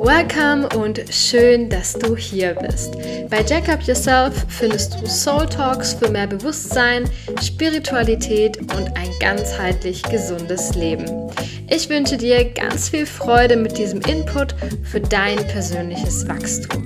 Welcome und schön, dass du hier bist. Bei Jack Up Yourself findest du Soul Talks für mehr Bewusstsein, Spiritualität und ein ganzheitlich gesundes Leben. Ich wünsche dir ganz viel Freude mit diesem Input für dein persönliches Wachstum.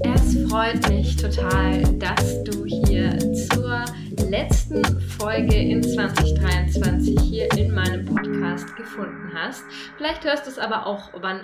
Es freut mich total, dass du hier zur letzten Folge in 2023 hier in meinem Podcast gefunden hast. Vielleicht hörst du es aber auch wann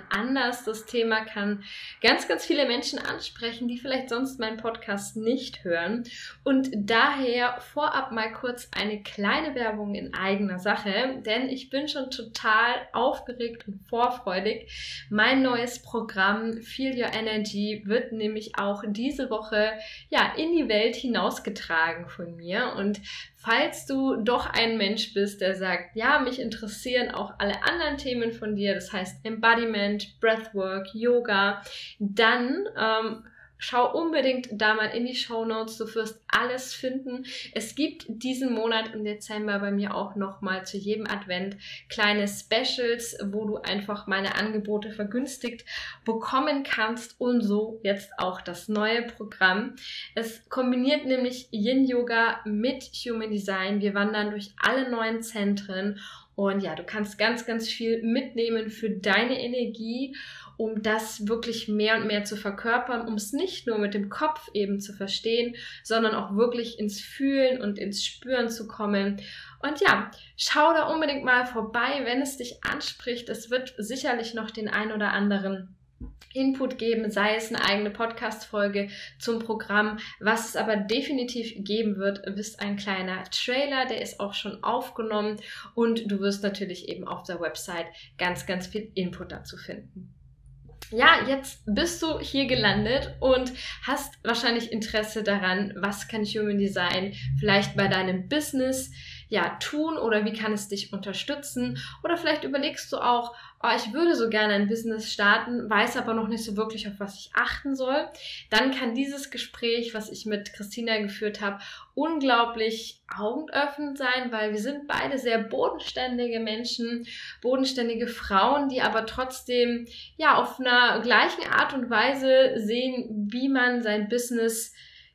anders. Das Thema kann ganz, ganz viele Menschen ansprechen, die vielleicht sonst meinen Podcast nicht hören. Und daher vorab mal kurz eine kleine Werbung in eigener Sache, denn ich bin schon total aufgeregt und vorfreudig. Mein neues Programm Feel Your Energy wird nämlich auch diese Woche ja in die Welt hinausgetragen von mir und falls du doch ein Mensch bist, der sagt, ja, mich interessieren auch alle anderen Themen von dir, das heißt Embodiment, Breathwork, Yoga, dann ähm, Schau unbedingt da mal in die Show Notes. Du wirst alles finden. Es gibt diesen Monat im Dezember bei mir auch nochmal zu jedem Advent kleine Specials, wo du einfach meine Angebote vergünstigt bekommen kannst und so jetzt auch das neue Programm. Es kombiniert nämlich Yin Yoga mit Human Design. Wir wandern durch alle neuen Zentren und ja, du kannst ganz, ganz viel mitnehmen für deine Energie um das wirklich mehr und mehr zu verkörpern, um es nicht nur mit dem Kopf eben zu verstehen, sondern auch wirklich ins Fühlen und ins Spüren zu kommen. Und ja, schau da unbedingt mal vorbei, wenn es dich anspricht. Es wird sicherlich noch den ein oder anderen Input geben, sei es eine eigene Podcast-Folge zum Programm. Was es aber definitiv geben wird, ist ein kleiner Trailer, der ist auch schon aufgenommen und du wirst natürlich eben auf der Website ganz, ganz viel Input dazu finden ja, jetzt bist du hier gelandet und hast wahrscheinlich Interesse daran, was kann Human Design vielleicht bei deinem Business ja tun oder wie kann es dich unterstützen? Oder vielleicht überlegst du auch, oh, ich würde so gerne ein Business starten, weiß aber noch nicht so wirklich, auf was ich achten soll, dann kann dieses Gespräch, was ich mit Christina geführt habe, unglaublich augenöffnend sein, weil wir sind beide sehr bodenständige Menschen, bodenständige Frauen, die aber trotzdem ja auf einer gleichen Art und Weise sehen, wie man sein Business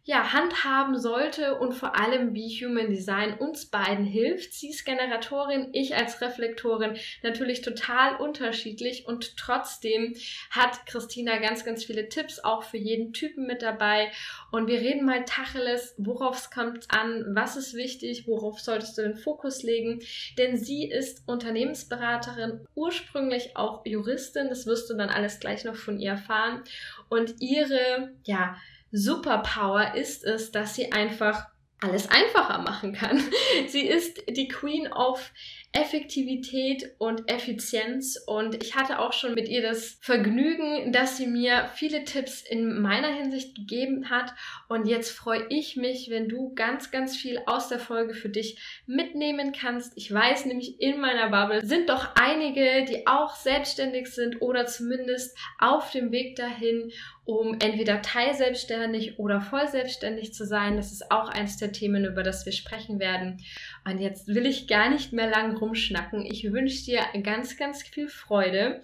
ja, handhaben sollte und vor allem, wie Human Design uns beiden hilft. Sie ist Generatorin, ich als Reflektorin natürlich total unterschiedlich und trotzdem hat Christina ganz, ganz viele Tipps auch für jeden Typen mit dabei. Und wir reden mal Tacheles, worauf es kommt an, was ist wichtig, worauf solltest du den Fokus legen, denn sie ist Unternehmensberaterin, ursprünglich auch Juristin, das wirst du dann alles gleich noch von ihr erfahren. Und ihre, ja, Superpower ist es, dass sie einfach alles einfacher machen kann. Sie ist die Queen of Effektivität und Effizienz und ich hatte auch schon mit ihr das Vergnügen, dass sie mir viele Tipps in meiner Hinsicht gegeben hat und jetzt freue ich mich, wenn du ganz, ganz viel aus der Folge für dich mitnehmen kannst. Ich weiß nämlich, in meiner Bubble sind doch einige, die auch selbstständig sind oder zumindest auf dem Weg dahin um entweder teilselbstständig oder voll selbstständig zu sein. Das ist auch eines der Themen, über das wir sprechen werden. Und jetzt will ich gar nicht mehr lang rumschnacken. Ich wünsche dir ganz, ganz viel Freude.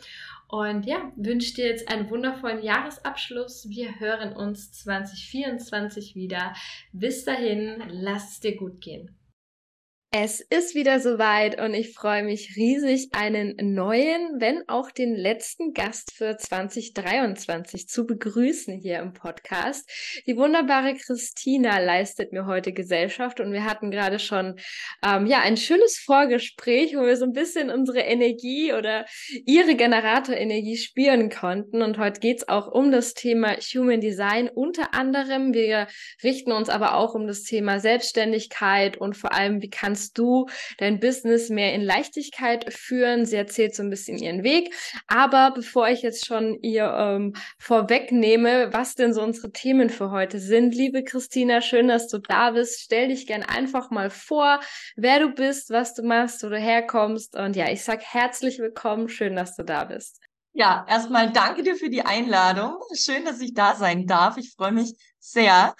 Und ja, wünsche dir jetzt einen wundervollen Jahresabschluss. Wir hören uns 2024 wieder. Bis dahin, lass es dir gut gehen. Es ist wieder soweit und ich freue mich riesig, einen neuen, wenn auch den letzten Gast für 2023 zu begrüßen hier im Podcast. Die wunderbare Christina leistet mir heute Gesellschaft und wir hatten gerade schon ähm, ja ein schönes Vorgespräch, wo wir so ein bisschen unsere Energie oder ihre Generatorenergie spüren konnten. Und heute geht's auch um das Thema Human Design unter anderem. Wir richten uns aber auch um das Thema Selbstständigkeit und vor allem, wie kannst kannst du dein Business mehr in Leichtigkeit führen. Sie erzählt so ein bisschen ihren Weg. Aber bevor ich jetzt schon ihr ähm, vorwegnehme, was denn so unsere Themen für heute sind, liebe Christina, schön, dass du da bist. Stell dich gern einfach mal vor, wer du bist, was du machst, wo du herkommst. Und ja, ich sag herzlich willkommen. Schön, dass du da bist. Ja, erstmal danke dir für die Einladung. Schön, dass ich da sein darf. Ich freue mich sehr.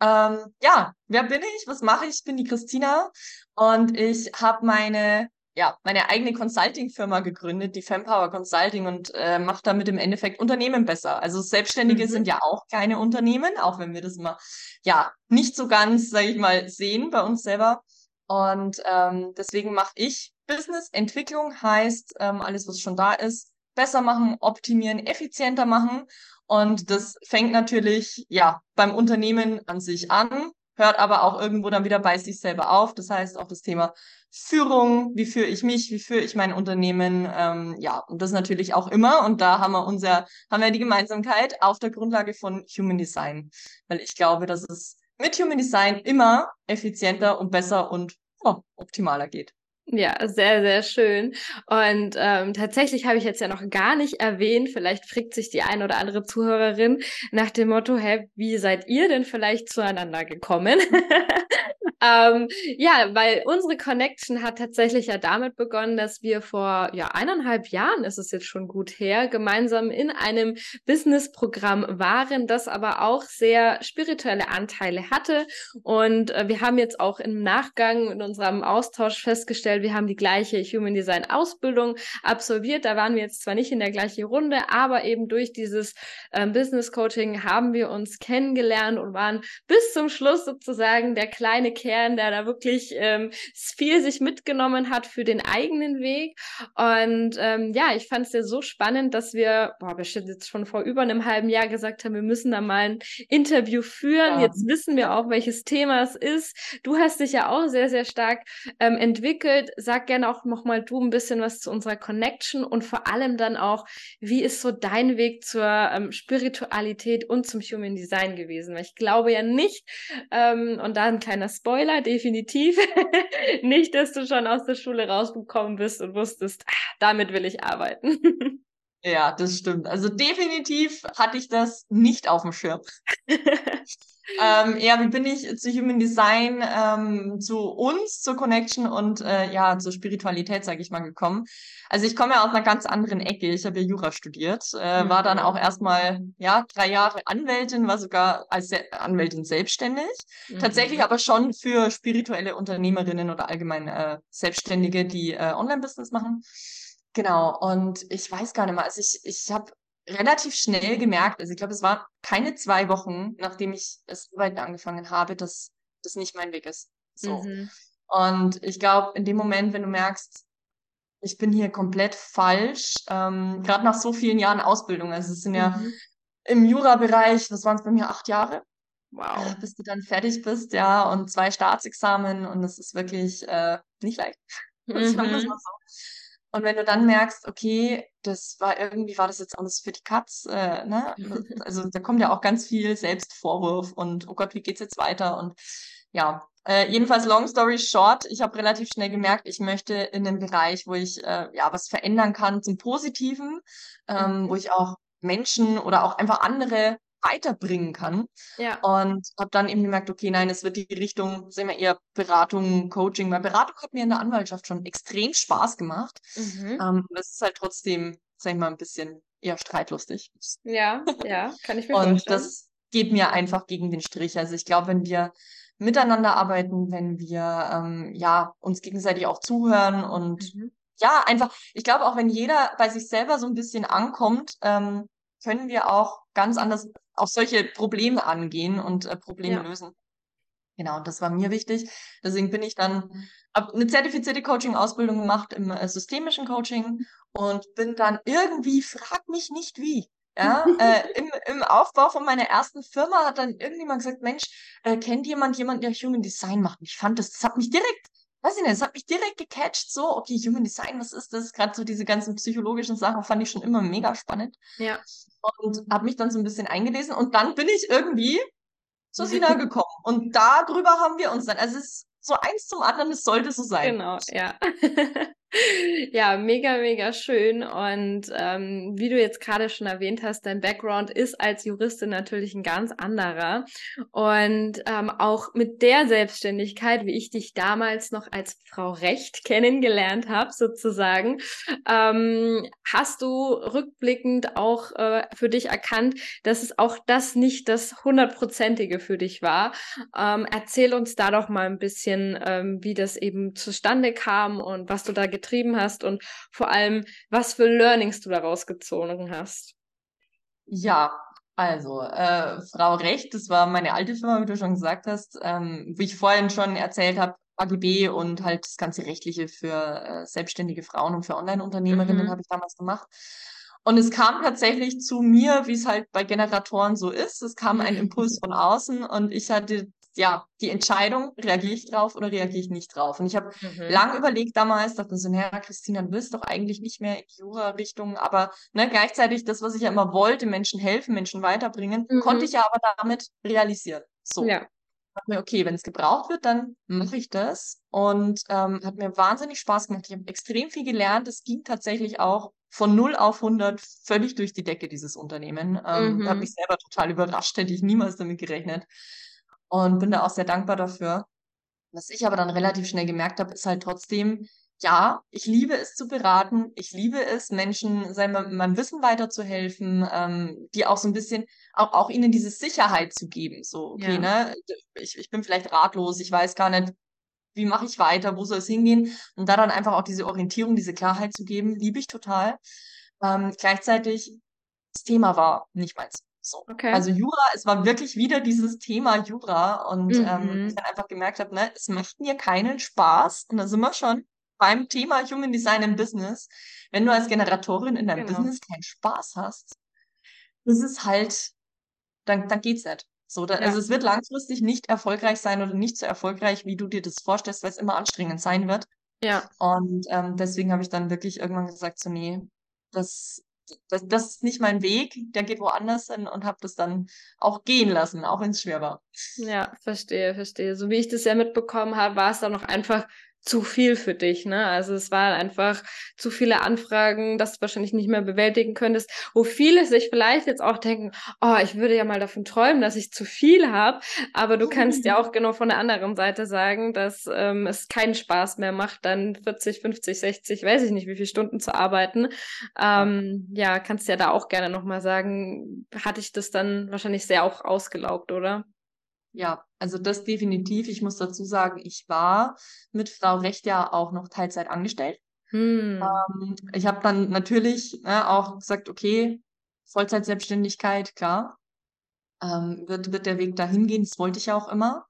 Ähm, ja, wer bin ich? Was mache ich? Ich bin die Christina und ich habe meine ja, meine eigene Consulting-Firma gegründet, die Fempower Consulting, und äh, mache damit im Endeffekt Unternehmen besser. Also Selbstständige mhm. sind ja auch keine Unternehmen, auch wenn wir das immer ja nicht so ganz, sage ich mal, sehen bei uns selber. Und ähm, deswegen mache ich Business. Entwicklung heißt ähm, alles, was schon da ist, besser machen, optimieren, effizienter machen. Und das fängt natürlich ja beim Unternehmen an sich an, hört aber auch irgendwo dann wieder bei sich selber auf. Das heißt auch das Thema Führung, wie führe ich mich, wie führe ich mein Unternehmen, ähm, ja, und das natürlich auch immer. Und da haben wir unser, haben wir die Gemeinsamkeit auf der Grundlage von Human Design. Weil ich glaube, dass es mit Human Design immer effizienter und besser und oh, optimaler geht. Ja, sehr, sehr schön. Und ähm, tatsächlich habe ich jetzt ja noch gar nicht erwähnt, vielleicht fragt sich die eine oder andere Zuhörerin nach dem Motto, hä, wie seid ihr denn vielleicht zueinander gekommen? Ähm, ja, weil unsere Connection hat tatsächlich ja damit begonnen, dass wir vor ja eineinhalb Jahren ist es jetzt schon gut her, gemeinsam in einem Business-Programm waren, das aber auch sehr spirituelle Anteile hatte. Und äh, wir haben jetzt auch im Nachgang in unserem Austausch festgestellt, wir haben die gleiche Human Design Ausbildung absolviert. Da waren wir jetzt zwar nicht in der gleichen Runde, aber eben durch dieses äh, Business Coaching haben wir uns kennengelernt und waren bis zum Schluss sozusagen der kleine Kern Kern, der da wirklich ähm, viel sich mitgenommen hat für den eigenen Weg. Und ähm, ja, ich fand es ja so spannend, dass wir, boah, bestimmt jetzt schon vor über einem halben Jahr gesagt haben, wir müssen da mal ein Interview führen. Ja. Jetzt wissen wir auch, welches Thema es ist. Du hast dich ja auch sehr, sehr stark ähm, entwickelt. Sag gerne auch nochmal du ein bisschen was zu unserer Connection und vor allem dann auch, wie ist so dein Weg zur ähm, Spiritualität und zum Human Design gewesen? Weil ich glaube ja nicht, ähm, und da ein kleiner Spoiler, Spoiler, definitiv. Nicht, dass du schon aus der Schule rausgekommen bist und wusstest, ah, damit will ich arbeiten. Ja, das stimmt. Also definitiv hatte ich das nicht auf dem Schirm. ähm, ja, wie bin ich zu Human Design, ähm, zu uns, zur Connection und äh, ja, zur Spiritualität, sage ich mal, gekommen? Also ich komme ja aus einer ganz anderen Ecke. Ich habe ja Jura studiert, äh, mhm. war dann auch erstmal ja drei Jahre Anwältin, war sogar als Se Anwältin selbstständig. Mhm. Tatsächlich aber schon für spirituelle Unternehmerinnen oder allgemein äh, Selbstständige, die äh, Online-Business machen. Genau, und ich weiß gar nicht mal, also ich, ich habe relativ schnell gemerkt, also ich glaube, es war keine zwei Wochen, nachdem ich das Arbeiten angefangen habe, dass das nicht mein Weg ist. So. Mhm. Und ich glaube, in dem Moment, wenn du merkst, ich bin hier komplett falsch, ähm, gerade nach so vielen Jahren Ausbildung, also es sind ja mhm. im Jura-Bereich, was waren es bei mir, acht Jahre? Wow. Äh, bis du dann fertig bist, ja, und zwei Staatsexamen und es ist wirklich äh, nicht leicht. Mhm. Und wenn du dann merkst, okay, das war irgendwie, war das jetzt alles für die Katz, äh, ne? Also da kommt ja auch ganz viel Selbstvorwurf und oh Gott, wie geht's jetzt weiter? Und ja, äh, jedenfalls long story short, ich habe relativ schnell gemerkt, ich möchte in einem Bereich, wo ich äh, ja was verändern kann zum Positiven, ähm, wo mhm. ich auch Menschen oder auch einfach andere weiterbringen kann. Ja. Und habe dann eben gemerkt, okay, nein, es wird die Richtung, sehen wir eher Beratung, Coaching, weil Beratung hat mir in der Anwaltschaft schon extrem Spaß gemacht. Mhm. Ähm, es ist halt trotzdem, sag ich mal, ein bisschen eher streitlustig. Ja, ja, kann ich mir Und vorstellen. das geht mir einfach gegen den Strich. Also ich glaube, wenn wir miteinander arbeiten, wenn wir ähm, ja uns gegenseitig auch zuhören und mhm. ja, einfach, ich glaube auch, wenn jeder bei sich selber so ein bisschen ankommt, ähm, können wir auch ganz anders auch solche Probleme angehen und äh, Probleme ja. lösen. Genau, und das war mir wichtig. Deswegen bin ich dann hab eine zertifizierte Coaching-Ausbildung gemacht im äh, systemischen Coaching und bin dann irgendwie, frag mich nicht wie. Ja, äh, im, im Aufbau von meiner ersten Firma hat dann irgendjemand gesagt, Mensch, äh, kennt jemand jemanden, der Human Design macht? Und ich fand das, das hat mich direkt weiß ich nicht, es hat mich direkt gecatcht, so, okay, Human Design, was ist das? Gerade so diese ganzen psychologischen Sachen fand ich schon immer mega spannend. Ja. Und habe mich dann so ein bisschen eingelesen und dann bin ich irgendwie zu Sina gekommen. Und darüber haben wir uns dann, also es ist so eins zum anderen, es sollte so sein. Genau, ja. Ja, mega, mega schön. Und ähm, wie du jetzt gerade schon erwähnt hast, dein Background ist als Juristin natürlich ein ganz anderer. Und ähm, auch mit der Selbstständigkeit, wie ich dich damals noch als Frau Recht kennengelernt habe, sozusagen, ähm, hast du rückblickend auch äh, für dich erkannt, dass es auch das nicht das hundertprozentige für dich war. Ähm, erzähl uns da doch mal ein bisschen, ähm, wie das eben zustande kam und was du da getrieben hast und vor allem, was für Learnings du daraus gezogen hast. Ja, also, äh, Frau Recht, das war meine alte Firma, wie du schon gesagt hast, ähm, wie ich vorhin schon erzählt habe, AGB und halt das ganze Rechtliche für äh, selbstständige Frauen und für Online-Unternehmerinnen mhm. habe ich damals gemacht. Und es kam tatsächlich zu mir, wie es halt bei Generatoren so ist. Es kam ein Impuls von außen und ich hatte ja, die Entscheidung, reagiere ich drauf oder reagiere ich nicht drauf. Und ich habe mhm. lang überlegt damals, dachte so, naja, Christina, du willst doch eigentlich nicht mehr in die Jura-Richtung, aber ne, gleichzeitig das, was ich ja immer wollte, Menschen helfen, Menschen weiterbringen, mhm. konnte ich ja aber damit realisieren. So. Ja. Mir, okay, wenn es gebraucht wird, dann mache ich das. Und ähm, hat mir wahnsinnig Spaß gemacht. Ich habe extrem viel gelernt. Es ging tatsächlich auch von 0 auf 100 völlig durch die Decke, dieses Unternehmen. Ähm, mhm. Hat mich selber total überrascht, hätte ich niemals damit gerechnet und bin da auch sehr dankbar dafür. Was ich aber dann relativ schnell gemerkt habe, ist halt trotzdem, ja, ich liebe es zu beraten, ich liebe es, Menschen sein, meinem Wissen weiterzuhelfen, ähm, die auch so ein bisschen, auch, auch ihnen diese Sicherheit zu geben. So, okay, ja. ne, ich, ich bin vielleicht ratlos, ich weiß gar nicht, wie mache ich weiter, wo soll es hingehen? Und da dann einfach auch diese Orientierung, diese Klarheit zu geben, liebe ich total. Ähm, gleichzeitig, das Thema war nicht meins. So. Okay. Also Jura, es war wirklich wieder dieses Thema Jura und ähm, mhm. ähm, ich dann einfach gemerkt habe, ne, es macht mir keinen Spaß. Und da sind wir schon beim Thema Human Design im Business. Wenn du als Generatorin in deinem genau. Business keinen Spaß hast, das ist halt, dann, dann geht's nicht. So, da, ja. Also es wird langfristig nicht erfolgreich sein oder nicht so erfolgreich, wie du dir das vorstellst, weil es immer anstrengend sein wird. Ja. Und ähm, deswegen habe ich dann wirklich irgendwann gesagt, so nee, das das, das ist nicht mein Weg, der geht woanders hin und habe das dann auch gehen lassen, auch wenn es schwer war. Ja, verstehe, verstehe. So wie ich das ja mitbekommen habe, war es dann noch einfach zu viel für dich, ne? Also es waren einfach zu viele Anfragen, dass du wahrscheinlich nicht mehr bewältigen könntest, wo viele sich vielleicht jetzt auch denken, oh, ich würde ja mal davon träumen, dass ich zu viel habe, aber du kannst ja auch genau von der anderen Seite sagen, dass ähm, es keinen Spaß mehr macht, dann 40, 50, 60, weiß ich nicht, wie viele Stunden zu arbeiten. Ähm, ja, kannst ja da auch gerne nochmal sagen, hatte ich das dann wahrscheinlich sehr auch ausgelaugt, oder? Ja, also das definitiv. Ich muss dazu sagen, ich war mit Frau Recht ja auch noch Teilzeit angestellt. Hm. Ähm, ich habe dann natürlich ne, auch gesagt, okay, Vollzeitselbstständigkeit, klar, ähm, wird, wird der Weg dahin gehen. Das wollte ich ja auch immer.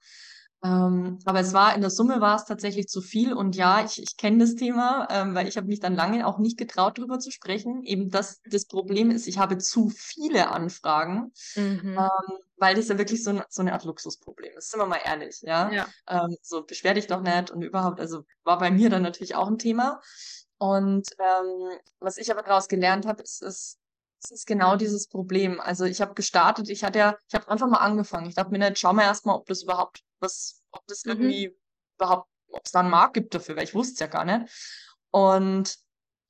Ähm, aber es war in der Summe war es tatsächlich zu viel und ja, ich, ich kenne das Thema, ähm, weil ich habe mich dann lange auch nicht getraut, darüber zu sprechen. Eben das, das Problem ist, ich habe zu viele Anfragen, mhm. ähm, weil das ja wirklich so, so eine Art Luxusproblem ist. Sind wir mal ehrlich, ja. ja. Ähm, so beschwer dich doch nicht und überhaupt, also war bei mir dann natürlich auch ein Thema. Und ähm, was ich aber daraus gelernt habe, ist, ist das ist genau dieses Problem. Also ich habe gestartet, ich hatte ja, ich habe einfach mal angefangen. Ich dachte mir nicht, schau mal erstmal, ob das überhaupt was, ob das mhm. irgendwie überhaupt, ob es da einen Markt gibt dafür, weil ich wusste es ja gar nicht. Und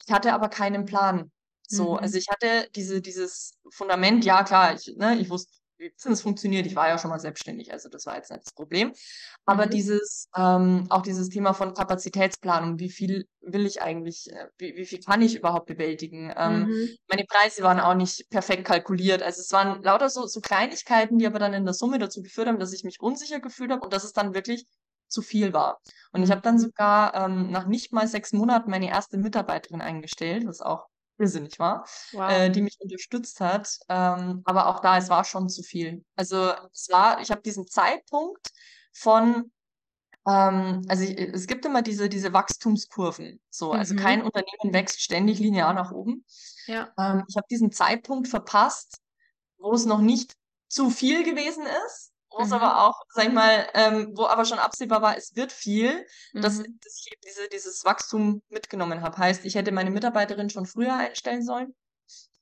ich hatte aber keinen Plan. So, mhm. also ich hatte diese, dieses Fundament, ja klar, ich, ne, ich wusste, es funktioniert. Ich war ja schon mal selbstständig, also das war jetzt nicht das Problem. Aber mhm. dieses, ähm, auch dieses Thema von Kapazitätsplanung, wie viel will ich eigentlich, äh, wie, wie viel kann ich überhaupt bewältigen? Ähm, mhm. Meine Preise waren auch nicht perfekt kalkuliert. Also es waren lauter so, so Kleinigkeiten, die aber dann in der Summe dazu geführt haben, dass ich mich unsicher gefühlt habe und dass es dann wirklich zu viel war. Und ich habe dann mhm. sogar ähm, nach nicht mal sechs Monaten meine erste Mitarbeiterin eingestellt, was auch irrsinnig war, wow. äh, die mich unterstützt hat. Ähm, aber auch da, es war schon zu viel. Also es war, ich habe diesen Zeitpunkt von ähm, also ich, es gibt immer diese, diese Wachstumskurven. So, also mhm. kein Unternehmen wächst ständig linear nach oben. Ja. Ähm, ich habe diesen Zeitpunkt verpasst, wo es noch nicht zu viel gewesen ist wo es mhm. aber auch, sag ich mal, ähm, wo aber schon absehbar war, es wird viel, mhm. dass, dass ich eben diese, dieses Wachstum mitgenommen habe. Heißt, ich hätte meine Mitarbeiterin schon früher einstellen sollen.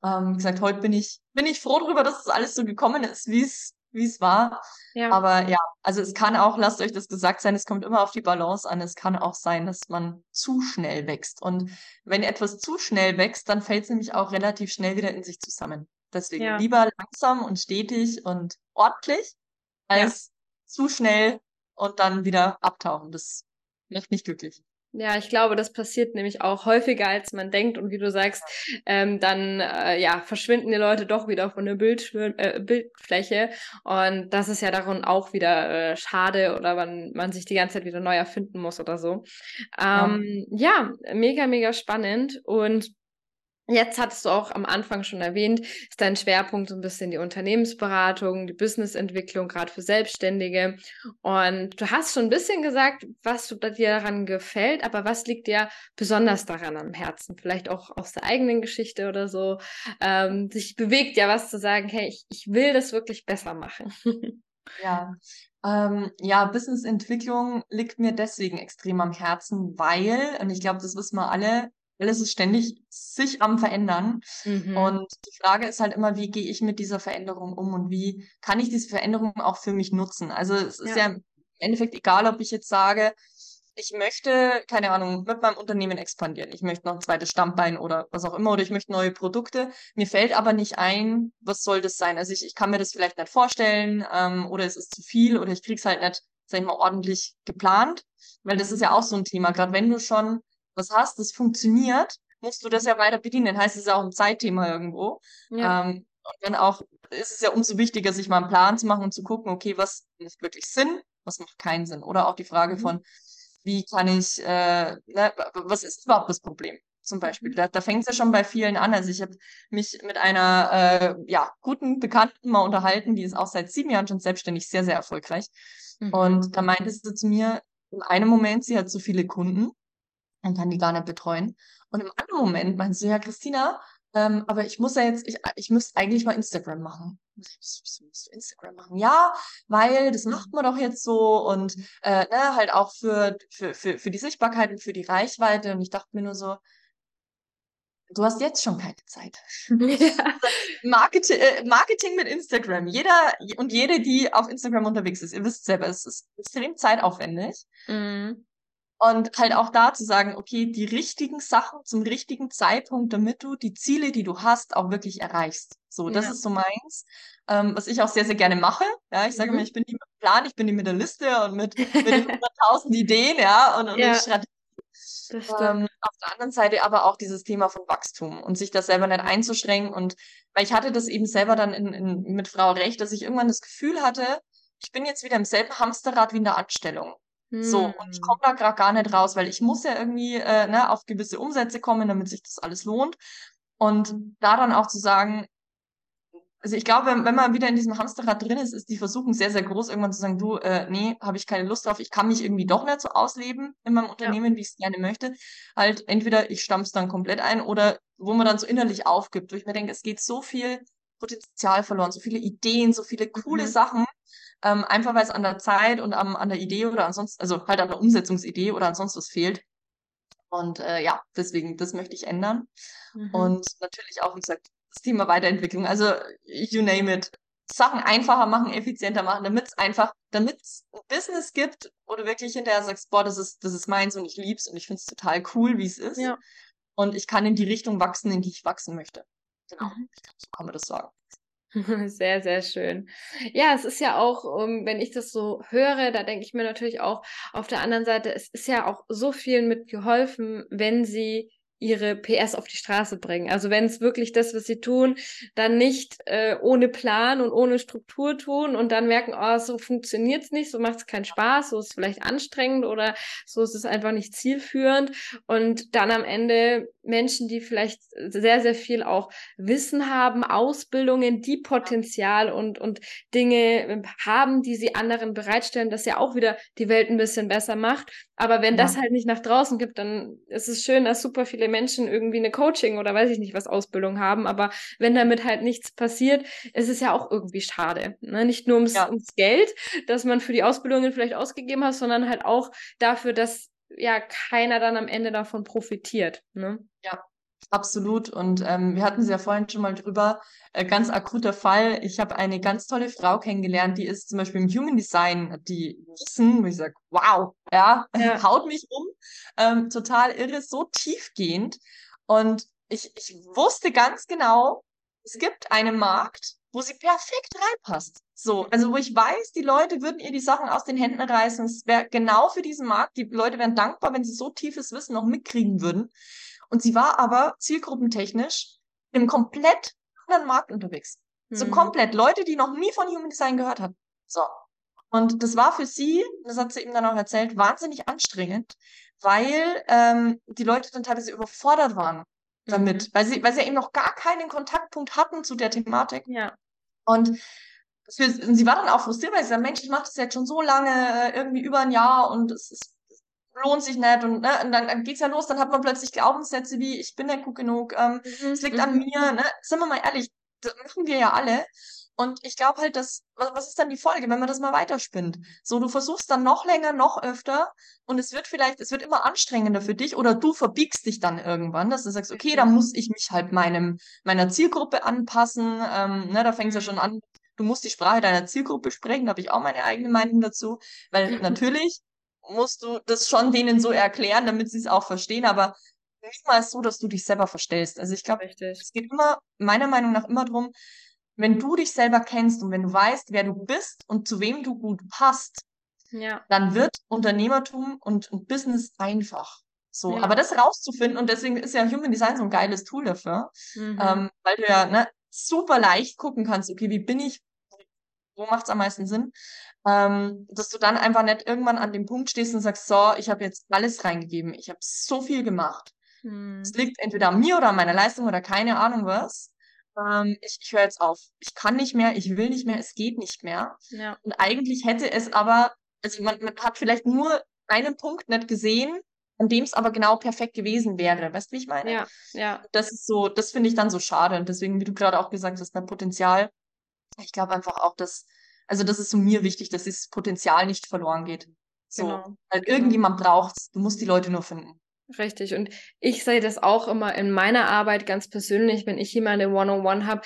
Ähm, wie gesagt, heute bin ich, bin ich froh darüber, dass es das alles so gekommen ist, wie es wie es war. Ja. Aber ja, also es kann auch, lasst euch das gesagt sein, es kommt immer auf die Balance an. Es kann auch sein, dass man zu schnell wächst. Und wenn etwas zu schnell wächst, dann fällt es nämlich auch relativ schnell wieder in sich zusammen. Deswegen ja. lieber langsam und stetig und ordentlich, als ja. zu schnell und dann wieder abtauchen. Das macht nicht glücklich. Ja, ich glaube, das passiert nämlich auch häufiger, als man denkt. Und wie du sagst, ähm, dann äh, ja, verschwinden die Leute doch wieder von der Bild äh, Bildfläche. Und das ist ja darum auch wieder äh, schade oder man, man sich die ganze Zeit wieder neu erfinden muss oder so. Ähm, ja. ja, mega, mega spannend. Und Jetzt hattest du auch am Anfang schon erwähnt, ist dein Schwerpunkt so ein bisschen die Unternehmensberatung, die Businessentwicklung, gerade für Selbstständige. Und du hast schon ein bisschen gesagt, was dir daran gefällt, aber was liegt dir besonders daran am Herzen? Vielleicht auch aus der eigenen Geschichte oder so. Ähm, sich bewegt ja was zu sagen, hey, ich, ich will das wirklich besser machen. ja. Ähm, ja, Businessentwicklung liegt mir deswegen extrem am Herzen, weil, und ich glaube, das wissen wir alle, alles ist ständig sich am Verändern. Mhm. Und die Frage ist halt immer, wie gehe ich mit dieser Veränderung um und wie kann ich diese Veränderung auch für mich nutzen? Also es ist ja, ja im Endeffekt egal, ob ich jetzt sage, ich möchte, keine Ahnung, mit meinem Unternehmen expandieren. Ich möchte noch ein zweites Stammbein oder was auch immer, oder ich möchte neue Produkte. Mir fällt aber nicht ein, was soll das sein? Also ich, ich kann mir das vielleicht nicht vorstellen, ähm, oder es ist zu viel, oder ich krieg's halt nicht, sag ich mal, ordentlich geplant. Weil das ist ja auch so ein Thema. Gerade wenn du schon was hast, das funktioniert, musst du das ja weiter bedienen. Heißt es ja auch ein Zeitthema irgendwo. Ja. Ähm, und dann auch ist es ja umso wichtiger, sich mal einen Plan zu machen und zu gucken, okay, was macht wirklich Sinn, was macht keinen Sinn. Oder auch die Frage mhm. von, wie kann ich, äh, ne, was ist überhaupt das Problem? Zum Beispiel. Mhm. Da, da fängt es ja schon bei vielen an. Also ich habe mich mit einer äh, ja, guten Bekannten mal unterhalten, die ist auch seit sieben Jahren schon selbstständig, sehr, sehr erfolgreich. Mhm. Und da meinte sie zu mir, in einem Moment, sie hat so viele Kunden und kann die gar nicht betreuen. Und im anderen Moment meinst du, ja, Christina, ähm, aber ich muss ja jetzt, ich, ich müsste eigentlich mal Instagram machen. Wieso musst du Instagram machen? Ja, weil das macht man doch jetzt so und äh, ne, halt auch für, für, für, für die Sichtbarkeit und für die Reichweite. Und ich dachte mir nur so, du hast jetzt schon keine Zeit. Ja. Marketing, äh, Marketing mit Instagram. Jeder und jede, die auf Instagram unterwegs ist, ihr wisst selber, es ist extrem zeitaufwendig. Mhm. Und halt auch da zu sagen, okay, die richtigen Sachen zum richtigen Zeitpunkt, damit du die Ziele, die du hast, auch wirklich erreichst. So, das ja. ist so meins, ähm, was ich auch sehr, sehr gerne mache. Ja, ich sage mhm. mir, ich bin die mit Plan, ich bin die mit der Liste und mit, mit den 100.000 Ideen, ja, und, und ja. Strategie. Ähm, auf der anderen Seite aber auch dieses Thema von Wachstum und sich das selber nicht einzuschränken. Und weil ich hatte das eben selber dann in, in, mit Frau Recht, dass ich irgendwann das Gefühl hatte, ich bin jetzt wieder im selben Hamsterrad wie in der Anstellung. So, und ich komme da gerade gar nicht raus, weil ich muss ja irgendwie äh, ne, auf gewisse Umsätze kommen, damit sich das alles lohnt. Und da dann auch zu sagen, also ich glaube, wenn, wenn man wieder in diesem Hamsterrad drin ist, ist die Versuchung sehr, sehr groß, irgendwann zu sagen, du, äh, nee, habe ich keine Lust drauf, ich kann mich irgendwie doch nicht so ausleben in meinem Unternehmen, ja. wie ich es gerne möchte. Halt, entweder ich stampf's dann komplett ein oder wo man dann so innerlich aufgibt, wo ich mir denke, es geht so viel Potenzial verloren, so viele Ideen, so viele coole mhm. Sachen, ähm, einfach weil es an der Zeit und am, an der Idee oder ansonsten, also halt an der Umsetzungsidee oder ansonsten was fehlt. Und äh, ja, deswegen, das möchte ich ändern. Mhm. Und natürlich auch, wie gesagt, das Thema Weiterentwicklung. Also, you name it. Sachen einfacher machen, effizienter machen, damit es einfach, damit es ein Business gibt, wo du wirklich hinterher sagst, boah, das ist, das ist meins und ich lieb's und ich finde es total cool, wie es ist. Ja. Und ich kann in die Richtung wachsen, in die ich wachsen möchte. Genau. Mhm. So kann man das sagen. Sehr, sehr schön. Ja, es ist ja auch, ähm, wenn ich das so höre, da denke ich mir natürlich auch auf der anderen Seite, es ist ja auch so vielen mitgeholfen, wenn sie ihre PS auf die Straße bringen. Also wenn es wirklich das, was sie tun, dann nicht äh, ohne Plan und ohne Struktur tun und dann merken, oh, so funktioniert's nicht, so macht's keinen Spaß, so ist vielleicht anstrengend oder so ist es einfach nicht zielführend und dann am Ende Menschen, die vielleicht sehr, sehr viel auch Wissen haben, Ausbildungen, die Potenzial und, und Dinge haben, die sie anderen bereitstellen, das ja auch wieder die Welt ein bisschen besser macht. Aber wenn ja. das halt nicht nach draußen gibt, dann ist es schön, dass super viele Menschen irgendwie eine Coaching oder weiß ich nicht was Ausbildung haben. Aber wenn damit halt nichts passiert, ist es ja auch irgendwie schade. Ne? Nicht nur ums, ja. ums Geld, das man für die Ausbildungen vielleicht ausgegeben hat, sondern halt auch dafür, dass ja keiner dann am Ende davon profitiert. Ne? Ja, Absolut. Und ähm, wir hatten es ja vorhin schon mal drüber. Äh, ganz akuter Fall. Ich habe eine ganz tolle Frau kennengelernt, die ist zum Beispiel im Human Design, die Wissen, wo ich sage, wow, ja, Ja. haut mich um. Ähm, total irre, so tiefgehend. Und ich, ich wusste ganz genau, es gibt einen Markt, wo sie perfekt reinpasst. So, also wo ich weiß, die Leute würden ihr die Sachen aus den Händen reißen. Es wäre genau für diesen Markt. Die Leute wären dankbar, wenn sie so tiefes Wissen noch mitkriegen würden. Und sie war aber zielgruppentechnisch im komplett anderen Markt unterwegs. So Hm. komplett. Leute, die noch nie von Human Design gehört hatten. So. Und das war für sie, das hat sie ihm dann auch erzählt, wahnsinnig anstrengend, weil ähm, die Leute dann teilweise überfordert waren damit, Mhm. weil sie, weil sie eben noch gar keinen Kontaktpunkt hatten zu der Thematik. Ja. Und und sie war dann auch frustriert, weil sie sagt, Mensch, ich mache das jetzt schon so lange, äh, irgendwie über ein Jahr und es ist, lohnt sich nicht. Und, ne, und dann, dann geht's ja los, dann hat man plötzlich Glaubenssätze wie, ich bin nicht gut genug, ähm, Mhm. es liegt an Mhm. mir, ne? Sind wir mal ehrlich, das machen wir ja alle. Und ich glaube halt, dass, was, was ist dann die Folge, wenn man das mal weiterspinnt? So, du versuchst dann noch länger, noch öfter und es wird vielleicht, es wird immer anstrengender für dich oder du verbiegst dich dann irgendwann, dass du sagst, okay, da Richtig. muss ich mich halt meinem, meiner Zielgruppe anpassen. Ähm, ne, da fängt es ja Mhm. schon an, du musst die Sprache deiner Zielgruppe sprechen, da habe ich auch meine eigene Meinung dazu, weil natürlich musst du das schon denen so erklären, damit sie es auch verstehen, aber niemals so, dass du dich selber verstellst. Also ich glaube, es geht immer, meiner Meinung nach, immer drum, wenn du dich selber kennst und wenn du weißt, wer du bist und zu wem du gut passt, Ja. dann wird Unternehmertum und, und Business einfach. So, Ja. aber das rauszufinden, und deswegen ist ja Human Design so ein geiles Tool dafür, Mhm. ähm, weil du ja ne, super leicht gucken kannst, okay, wie bin ich, wo macht's am meisten Sinn, ähm, dass du dann einfach nicht irgendwann an dem Punkt stehst und sagst, so, ich habe jetzt alles reingegeben, ich habe so viel gemacht. Es Mhm. liegt entweder an mir oder an meiner Leistung oder keine Ahnung was. Ähm, ich ich höre jetzt auf. Ich kann nicht mehr, ich will nicht mehr, es geht nicht mehr. Ja. Und eigentlich hätte es aber, also man, man hat vielleicht nur einen Punkt nicht gesehen, an dem es aber genau perfekt gewesen wäre. Weißt du, wie ich meine? Ja. Ja. Das ist so, das finde ich dann so schade. Und deswegen, wie du gerade auch gesagt hast, mein Potenzial, ich glaube einfach auch, dass, also das ist so mir wichtig, dass dieses Potenzial nicht verloren geht. So, Genau. weil Genau. irgendjemand braucht's. Du musst die Leute nur finden. Richtig. Und ich sehe das auch immer in meiner Arbeit ganz persönlich, wenn ich jemanden One-on-One habe,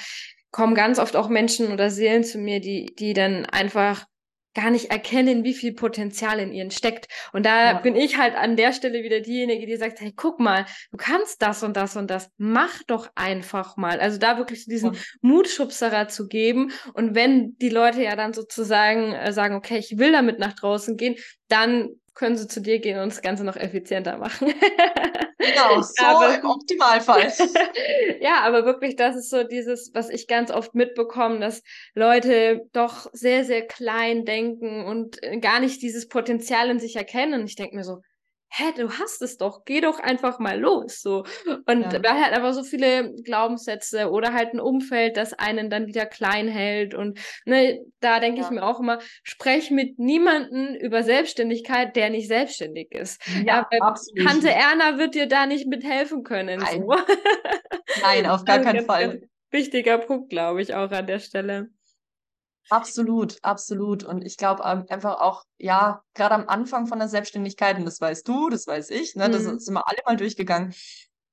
kommen ganz oft auch Menschen oder Seelen zu mir, die, die dann einfach gar nicht erkennen, wie viel Potenzial in ihnen steckt. Und da Ja. bin ich halt an der Stelle wieder diejenige, die sagt, hey, guck mal, du kannst das und das und das, mach doch einfach mal. Also da wirklich so diesen Ja. Mutschubserer zu geben. Und wenn die Leute ja dann sozusagen äh, sagen, okay, ich will damit nach draußen gehen, dann können sie zu dir gehen und das Ganze noch effizienter machen. Genau, so Aber- im Optimalfall. ja, aber wirklich, das ist so dieses, was ich ganz oft mitbekomme, dass Leute doch sehr, sehr klein denken und äh, gar nicht dieses Potenzial in sich erkennen. Und ich denke mir so, hä, du hast es doch, geh doch einfach mal los, so. Und Ja. weil halt einfach so viele Glaubenssätze oder halt ein Umfeld, das einen dann wieder klein hält und ne, da denke ich Ja. mir auch immer, sprech mit niemanden über Selbstständigkeit, der nicht selbstständig ist. Ja, weil absolut. Tante Erna wird dir da nicht mithelfen können. Nein. So. Nein, auf gar Also keinen Fall. wichtiger Punkt, glaube ich, auch an der Stelle. Absolut, absolut. Und ich glaube ähm, einfach auch, ja, gerade am Anfang von der Selbstständigkeit, und das weißt du, das weiß ich, ne, das Mhm. sind wir alle mal durchgegangen.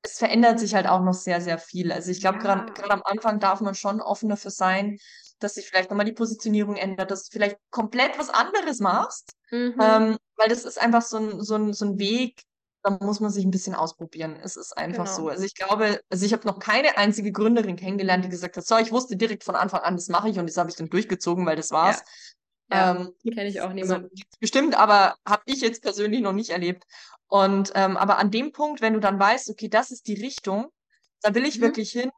Es verändert sich halt auch noch sehr, sehr viel. Also ich glaube, gerade Ja. gerade am Anfang darf man schon offen dafür sein, dass sich vielleicht nochmal die Positionierung ändert, dass du vielleicht komplett was anderes machst. Mhm. Ähm, weil das ist einfach so ein, so ein, so ein Weg, da muss man sich ein bisschen ausprobieren. Es ist einfach Genau. so. Also ich glaube, also ich habe noch keine einzige Gründerin kennengelernt, die gesagt hat, so, ich wusste direkt von Anfang an, das mache ich und das habe ich dann durchgezogen, weil das war's. Ja, Ähm, Kenne ich auch also niemanden. gibt's bestimmt, aber habe ich jetzt persönlich noch nicht erlebt. Und ähm, aber an dem Punkt, wenn du dann weißt, okay, das ist die Richtung, da will ich Mhm. wirklich hin,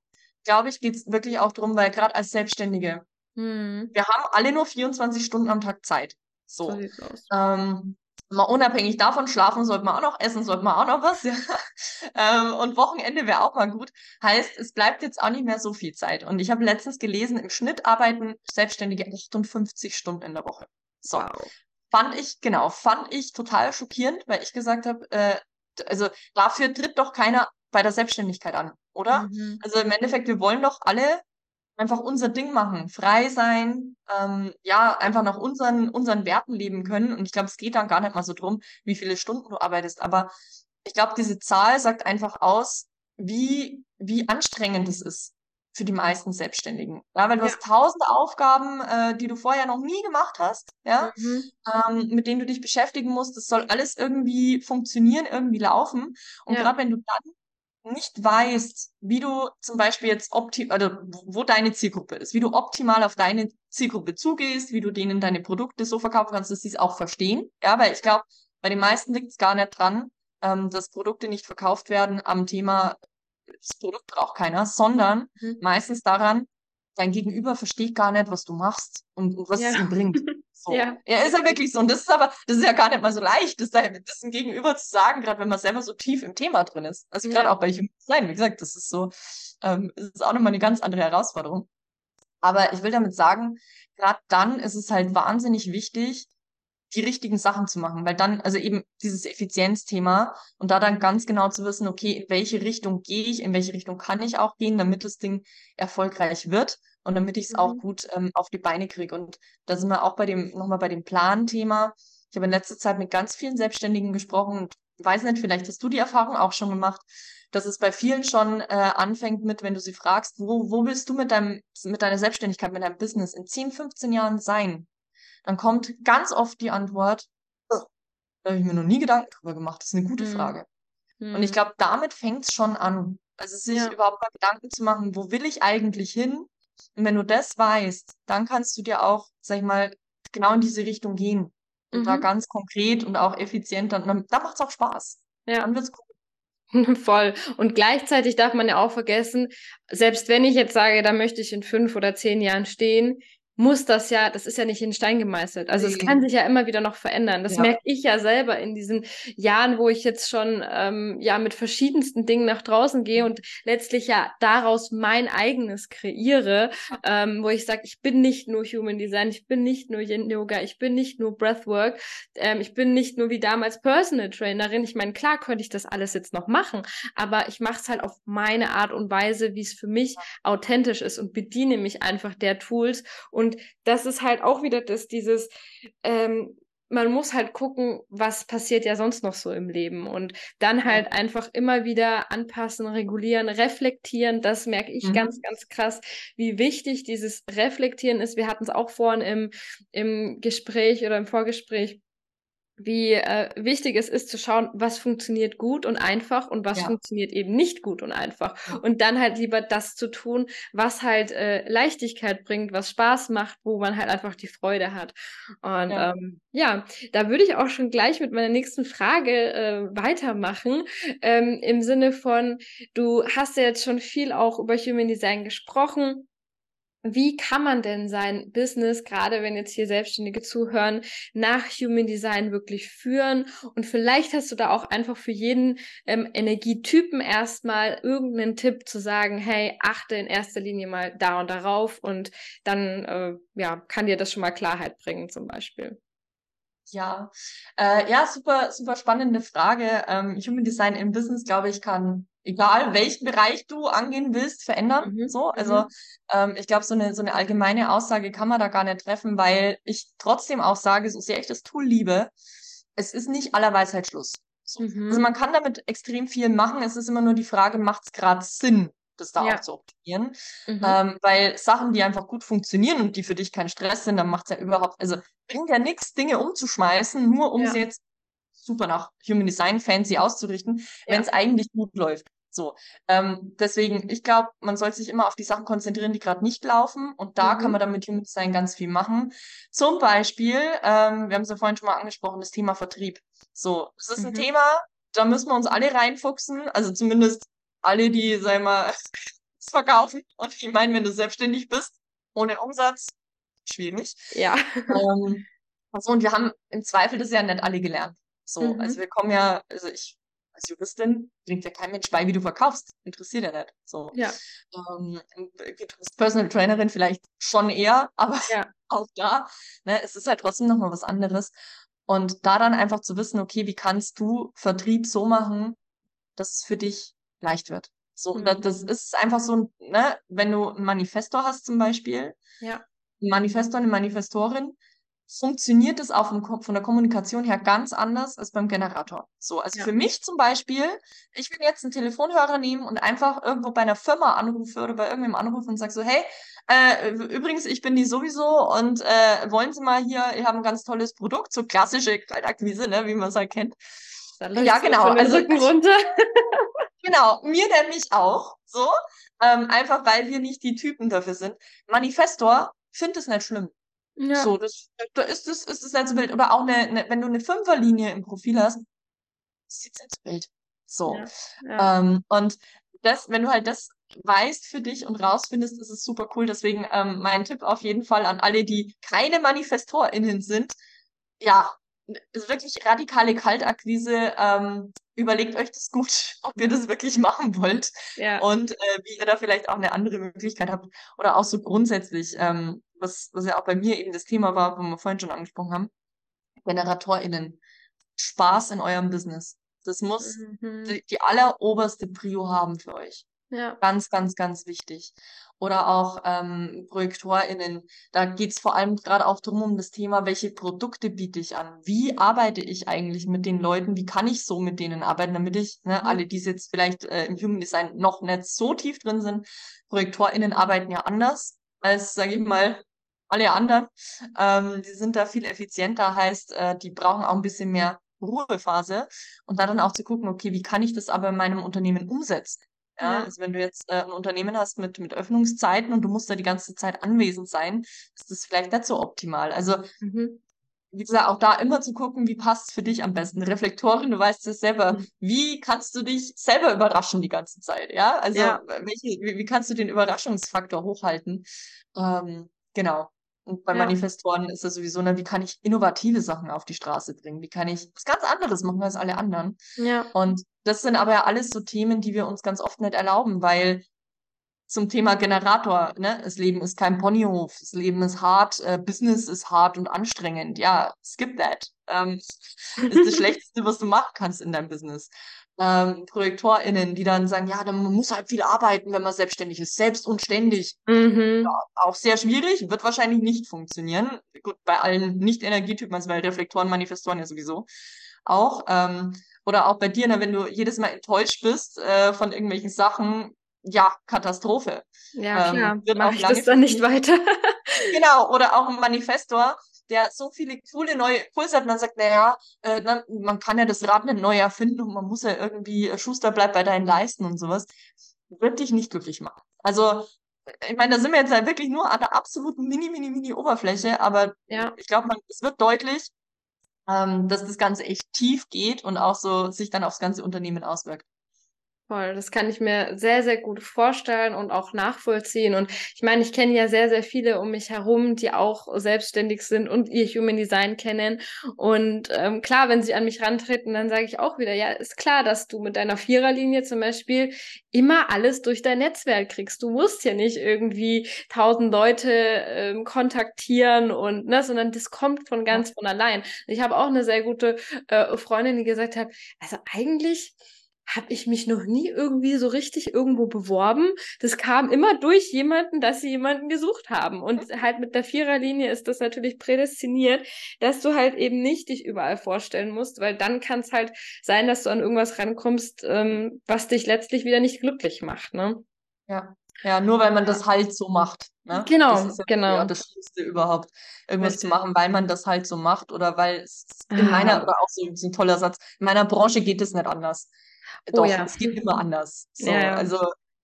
glaube ich, geht's wirklich auch drum, weil gerade als Selbstständige, Mhm. wir haben alle nur 24 Stunden am Tag Zeit. So So. Ähm, mal unabhängig davon, schlafen sollte man auch noch, essen sollte man auch noch was, ja. Ähm, und Wochenende wäre auch mal gut. Heißt, es bleibt jetzt auch nicht mehr so viel Zeit. Und ich habe letztens gelesen, im Schnitt arbeiten Selbstständige 58 Stunden in der Woche. So. Wow. Fand ich, genau, fand ich total schockierend, weil ich gesagt habe, äh, also dafür tritt doch keiner bei der Selbstständigkeit an, oder? Mhm. Also im Endeffekt, wir wollen doch alle einfach unser Ding machen, frei sein, ähm, ja, einfach nach unseren, unseren Werten leben können. Und ich glaube, es geht dann gar nicht mal so drum, wie viele Stunden du arbeitest. Aber ich glaube, diese Zahl sagt einfach aus, wie, wie anstrengend es ist für die meisten Selbstständigen. Ja, weil du ja. hast tausende Aufgaben, äh, die du vorher noch nie gemacht hast, ja, mhm. ähm, mit denen du dich beschäftigen musst. Das soll alles irgendwie funktionieren, irgendwie laufen. Und ja. gerade wenn du dann nicht weißt, wie du zum Beispiel jetzt optim, also wo deine Zielgruppe ist, wie du optimal auf deine Zielgruppe zugehst, wie du denen deine Produkte so verkaufen kannst, dass sie es auch verstehen. Ja, weil ich glaube, bei den meisten liegt es gar nicht dran, ähm, dass Produkte nicht verkauft werden am Thema das Produkt braucht keiner, sondern mhm. meistens daran, dein Gegenüber versteht gar nicht, was du machst und, und was ja. es ihm bringt. So. Ja. ja, ist ja wirklich so. Und das ist aber, das ist ja gar nicht mal so leicht, das, ein Gegenüber zu sagen, gerade wenn man selber so tief im Thema drin ist. Also gerade ja. auch bei Human Design, wie gesagt, das ist so, ähm, das ist auch nochmal eine ganz andere Herausforderung. Aber ich will damit sagen, gerade dann ist es halt wahnsinnig wichtig, die richtigen Sachen zu machen, weil dann, also eben dieses Effizienzthema und da dann ganz genau zu wissen, okay, in welche Richtung gehe ich, in welche Richtung kann ich auch gehen, damit das Ding erfolgreich wird und damit ich es mhm. auch gut ähm, auf die Beine kriege. Und da sind wir auch bei dem, nochmal bei dem Plan-Thema. Ich habe in letzter Zeit mit ganz vielen Selbstständigen gesprochen und weiß nicht, vielleicht hast du die Erfahrung auch schon gemacht, dass es bei vielen schon äh, anfängt mit, wenn du sie fragst, wo, wo willst du mit deinem, mit deiner Selbstständigkeit, mit deinem Business in 10, 15 Jahren sein? dann kommt ganz oft die Antwort, oh, da habe ich mir noch nie Gedanken drüber gemacht. Das ist eine gute mhm. Frage. Mhm. Und ich glaube, damit fängt es schon an. Also sich ja. überhaupt mal Gedanken zu machen, wo will ich eigentlich hin? Und wenn du das weißt, dann kannst du dir auch, sag ich mal, genau in diese Richtung gehen. Und mhm. da ganz konkret und auch effizient, dann, dann, dann macht es auch Spaß. Ja. Dann wird's cool. Voll. Und gleichzeitig darf man ja auch vergessen, selbst wenn ich jetzt sage, da möchte ich in fünf oder zehn Jahren stehen, muss das ja, das ist ja nicht in Stein gemeißelt. Also es kann sich ja immer wieder noch verändern. Das ja. merke ich ja selber in diesen Jahren, wo ich jetzt schon ähm, ja mit verschiedensten Dingen nach draußen gehe und letztlich ja daraus mein eigenes kreiere, ähm, wo ich sage, ich bin nicht nur Human Design, ich bin nicht nur Yin Yoga, ich bin nicht nur Breathwork, ähm, ich bin nicht nur wie damals Personal Trainerin. Ich meine, klar könnte ich das alles jetzt noch machen, aber ich mache es halt auf meine Art und Weise, wie es für mich authentisch ist und bediene mich einfach der Tools und und das ist halt auch wieder das, dieses, ähm, man muss halt gucken, was passiert ja sonst noch so im Leben und dann halt einfach immer wieder anpassen, regulieren, reflektieren. Das merke ich mhm. ganz, ganz krass, wie wichtig dieses Reflektieren ist. Wir hatten es auch vorhin im, im Gespräch oder im Vorgespräch wie äh, wichtig es ist zu schauen, was funktioniert gut und einfach und was ja. funktioniert eben nicht gut und einfach. Und dann halt lieber das zu tun, was halt äh, Leichtigkeit bringt, was Spaß macht, wo man halt einfach die Freude hat. Und ja, ähm, ja da würde ich auch schon gleich mit meiner nächsten Frage äh, weitermachen. Ähm, Im Sinne von, du hast ja jetzt schon viel auch über Human Design gesprochen wie kann man denn sein Business, gerade wenn jetzt hier Selbstständige zuhören, nach Human Design wirklich führen? Und vielleicht hast du da auch einfach für jeden ähm, Energietypen erstmal irgendeinen Tipp zu sagen, hey, achte in erster Linie mal da und darauf und dann äh, ja, kann dir das schon mal Klarheit bringen zum Beispiel. Ja, äh, ja, super, super spannende Frage. Ähm, Human Design im Business, glaube ich, kann egal welchen Bereich du angehen willst, verändern. Mhm. So, also mhm. ähm, ich glaube, so eine so eine allgemeine Aussage kann man da gar nicht treffen, weil ich trotzdem auch sage, so sehr ich das Tool liebe, es ist nicht aller Weisheit Schluss. So. Mhm. Also man kann damit extrem viel machen. Es ist immer nur die Frage, macht es gerade Sinn? Das da ja. auch zu optimieren. Mhm. Ähm, weil Sachen, die einfach gut funktionieren und die für dich kein Stress sind, dann macht es ja überhaupt, also bringt ja nichts, Dinge umzuschmeißen, nur um ja. sie jetzt super nach Human Design fancy auszurichten, ja. wenn es eigentlich gut läuft. So, ähm, deswegen, ich glaube, man sollte sich immer auf die Sachen konzentrieren, die gerade nicht laufen. Und da mhm. kann man dann mit Human Design ganz viel machen. Zum Beispiel, ähm, wir haben es ja vorhin schon mal angesprochen, das Thema Vertrieb. So, das ist mhm. ein Thema, da müssen wir uns alle reinfuchsen. Also zumindest alle, die, sag mal, verkaufen. Und ich meine, wenn du selbstständig bist, ohne Umsatz, schwierig. Ja. Ähm, also, und wir haben im Zweifel das ja nicht alle gelernt. So, mhm. also wir kommen ja, also ich als Juristin bringt ja kein Mensch bei, wie du verkaufst. Interessiert ja nicht. So. Ja. Ähm, als Personal Trainerin vielleicht schon eher, aber ja. auch da, ne, es ist halt trotzdem nochmal was anderes. Und da dann einfach zu wissen, okay, wie kannst du Vertrieb so machen, dass es für dich leicht wird. So, mhm. das, ist einfach so, ne, wenn du einen Manifestor hast zum Beispiel, ja. ein Manifestor, eine Manifestorin, funktioniert es auch von der Kommunikation her ganz anders als beim Generator. So, also Ja. für mich zum Beispiel, ich will jetzt einen Telefonhörer nehmen und einfach irgendwo bei einer Firma anrufe oder bei irgendwem anrufen und sage so, hey, äh, übrigens, ich bin die sowieso und äh, wollen Sie mal hier, ihr habt ein ganz tolles Produkt, so klassische Kaltakquise, ne, wie man es halt kennt. Ja, genau, also- runter. Genau, mir nämlich auch, so, ähm, einfach weil wir nicht die Typen dafür sind. Manifestor findet es nicht schlimm. Ja. So, das, da ist es, ist es nicht so wild. Oder auch eine, eine, wenn du eine Fünferlinie im Profil hast, ist jetzt nicht so wild. So. Ja. Ja. Ähm, und das, wenn du halt das weißt für dich und rausfindest, ist es super cool. Deswegen ähm, mein Tipp auf jeden Fall an alle, die keine ManifestorInnen sind. Ja, wirklich radikale Kaltakquise. Ähm, überlegt euch das gut, ob ihr das wirklich machen wollt ja. und äh, wie ihr da vielleicht auch eine andere Möglichkeit habt. Oder auch so grundsätzlich, ähm, was, was ja auch bei mir eben das Thema war, wo wir vorhin schon angesprochen haben. GeneratorInnen. Spaß in eurem Business. Das muss Mhm. die, die alleroberste Prio haben für euch. Ja. Ganz, ganz, ganz wichtig. Oder auch ähm, ProjektorInnen. Da geht's vor allem gerade auch drum um das Thema, welche Produkte biete ich an? Wie arbeite ich eigentlich mit den Leuten? Wie kann ich so mit denen arbeiten, damit ich, ne, Mhm. alle, die jetzt vielleicht äh, im Human Design noch nicht so tief drin sind, ProjektorInnen arbeiten ja anders als, sage ich mal, alle anderen. Ähm, die sind da viel effizienter, heißt, äh, die brauchen auch ein bisschen mehr Ruhephase und da dann auch zu gucken, okay, wie kann ich das aber in meinem Unternehmen umsetzen? Ja, Ja. also wenn du jetzt äh, ein Unternehmen hast mit, mit Öffnungszeiten und du musst da die ganze Zeit anwesend sein, ist das vielleicht nicht so optimal. Also, Mhm. wie gesagt, auch da immer zu gucken, wie passt es für dich am besten. Reflektorin, du weißt es selber. Mhm. Wie kannst du dich selber überraschen die ganze Zeit? Ja, also, Ja. welche, wie, wie kannst du den Überraschungsfaktor hochhalten? Ähm, genau. Und bei Ja. Manifestoren ist das sowieso, ne, wie kann ich innovative Sachen auf die Straße bringen? Wie kann ich was ganz anderes machen als alle anderen? Ja. Und das sind aber ja alles so Themen, die wir uns ganz oft nicht erlauben, weil zum Thema Generator, ne, das Leben ist kein Ponyhof, das Leben ist hart, äh, Business ist hart und anstrengend. Ja, skip that. Ähm, ist das Schlechteste, was du machen kannst in deinem Business. Ähm, ProjektorInnen, die dann sagen, ja, dann muss halt viel arbeiten, wenn man selbstständig ist, selbst und ständig. Mhm. Auch sehr schwierig, wird wahrscheinlich nicht funktionieren. Gut, bei allen Nicht-Energietypen, also bei Reflektoren, Manifestoren ja sowieso auch. Ähm, oder auch bei dir, ne, wenn du jedes Mal enttäuscht bist äh, von irgendwelchen Sachen, ja, Katastrophe. Ja, Ähm, klar. wird Mache auch ich das dann nicht weiter. Genau, oder auch ein Manifestor, der so viele coole neue Impulse hat und dann sagt, naja, äh, man kann ja das Rad nicht neu erfinden und man muss ja irgendwie, äh, Schuster bleibt bei deinen Leisten und sowas, wird dich nicht glücklich machen. Also, ich meine, da sind wir jetzt halt wirklich nur an der absoluten mini, mini, mini Oberfläche, aber Ja. ich glaube, es wird deutlich, ähm, dass das Ganze echt tief geht und auch so sich dann aufs ganze Unternehmen auswirkt. Voll, das kann ich mir sehr, sehr gut vorstellen und auch nachvollziehen. Und ich meine, ich kenne ja sehr, sehr viele um mich herum, die auch selbstständig sind und ihr Human Design kennen. Und ähm, klar, wenn sie an mich rantreten, dann sage ich auch wieder, ja, ist klar, dass du mit deiner Viererlinie zum Beispiel immer alles durch dein Netzwerk kriegst. Du musst ja nicht irgendwie tausend Leute ähm, kontaktieren und ne, sondern das kommt von ganz von allein. Ich habe auch eine sehr gute äh, Freundin, die gesagt hat, also eigentlich habe ich mich noch nie irgendwie so richtig irgendwo beworben. Das kam immer durch jemanden, dass sie jemanden gesucht haben. Und halt mit der Viererlinie ist das natürlich prädestiniert, dass du halt eben nicht dich überall vorstellen musst, weil dann kann es halt sein, dass du an irgendwas rankommst, ähm, was dich letztlich wieder nicht glücklich macht. Ne? Ja. Ja, nur weil man das halt so macht. Ne? Genau, das ist ja genau. Das Schlimmste überhaupt, irgendwas Richtig. zu machen, weil man das halt so macht oder weil es in Ah. meiner, oder auch so, so ein toller Satz, in meiner Branche geht es nicht anders. Oh Doch, ja. es geht immer anders. So, Ja, also,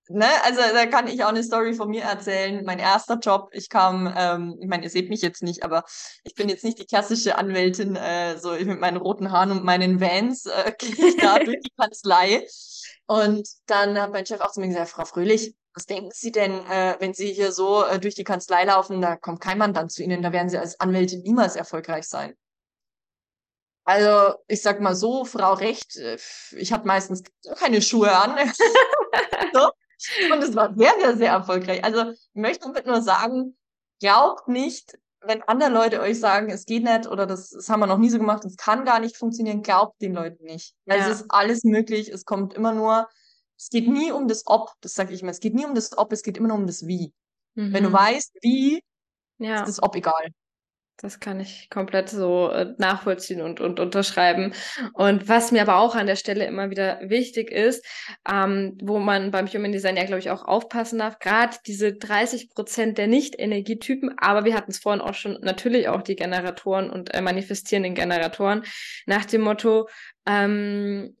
ne, also da kann ich auch eine Story von mir erzählen. Mein erster Job, ich kam, ähm, ich meine, ihr seht mich jetzt nicht, aber ich bin jetzt nicht die klassische Anwältin, äh, so mit meinen roten Haaren und meinen Vans, äh, gehe ich da durch die Kanzlei. Und dann hat mein Chef auch zu mir gesagt, Frau Fröhlich, was denken Sie denn, äh, wenn Sie hier so äh, durch die Kanzlei laufen, da kommt kein Mandant zu Ihnen, da werden Sie als Anwältin niemals erfolgreich sein. Also, ich sag mal so, Frau Recht, äh, ich habe meistens keine Schuhe an. so. Und es war sehr, sehr, sehr erfolgreich. Also, ich möchte damit nur sagen, glaubt nicht, wenn andere Leute euch sagen, es geht nicht oder das, das haben wir noch nie so gemacht, es kann gar nicht funktionieren, glaubt den Leuten nicht. Weil Ja. es ist alles möglich, es kommt immer nur, es geht nie um das Ob, das sage ich immer, es geht nie um das Ob, es geht immer nur um das Wie. Wenn du Mhm. weißt, wie, Ja. ist das Ob egal. Das kann ich komplett so äh, nachvollziehen und, und unterschreiben. Und was mir aber auch an der Stelle immer wieder wichtig ist, ähm, wo man beim Human Design ja, glaube ich, auch aufpassen darf, gerade diese 30 Prozent der Nicht-Energietypen, aber wir hatten es vorhin auch schon, natürlich auch die Generatoren und äh, manifestierenden Generatoren, nach dem Motto, ähm,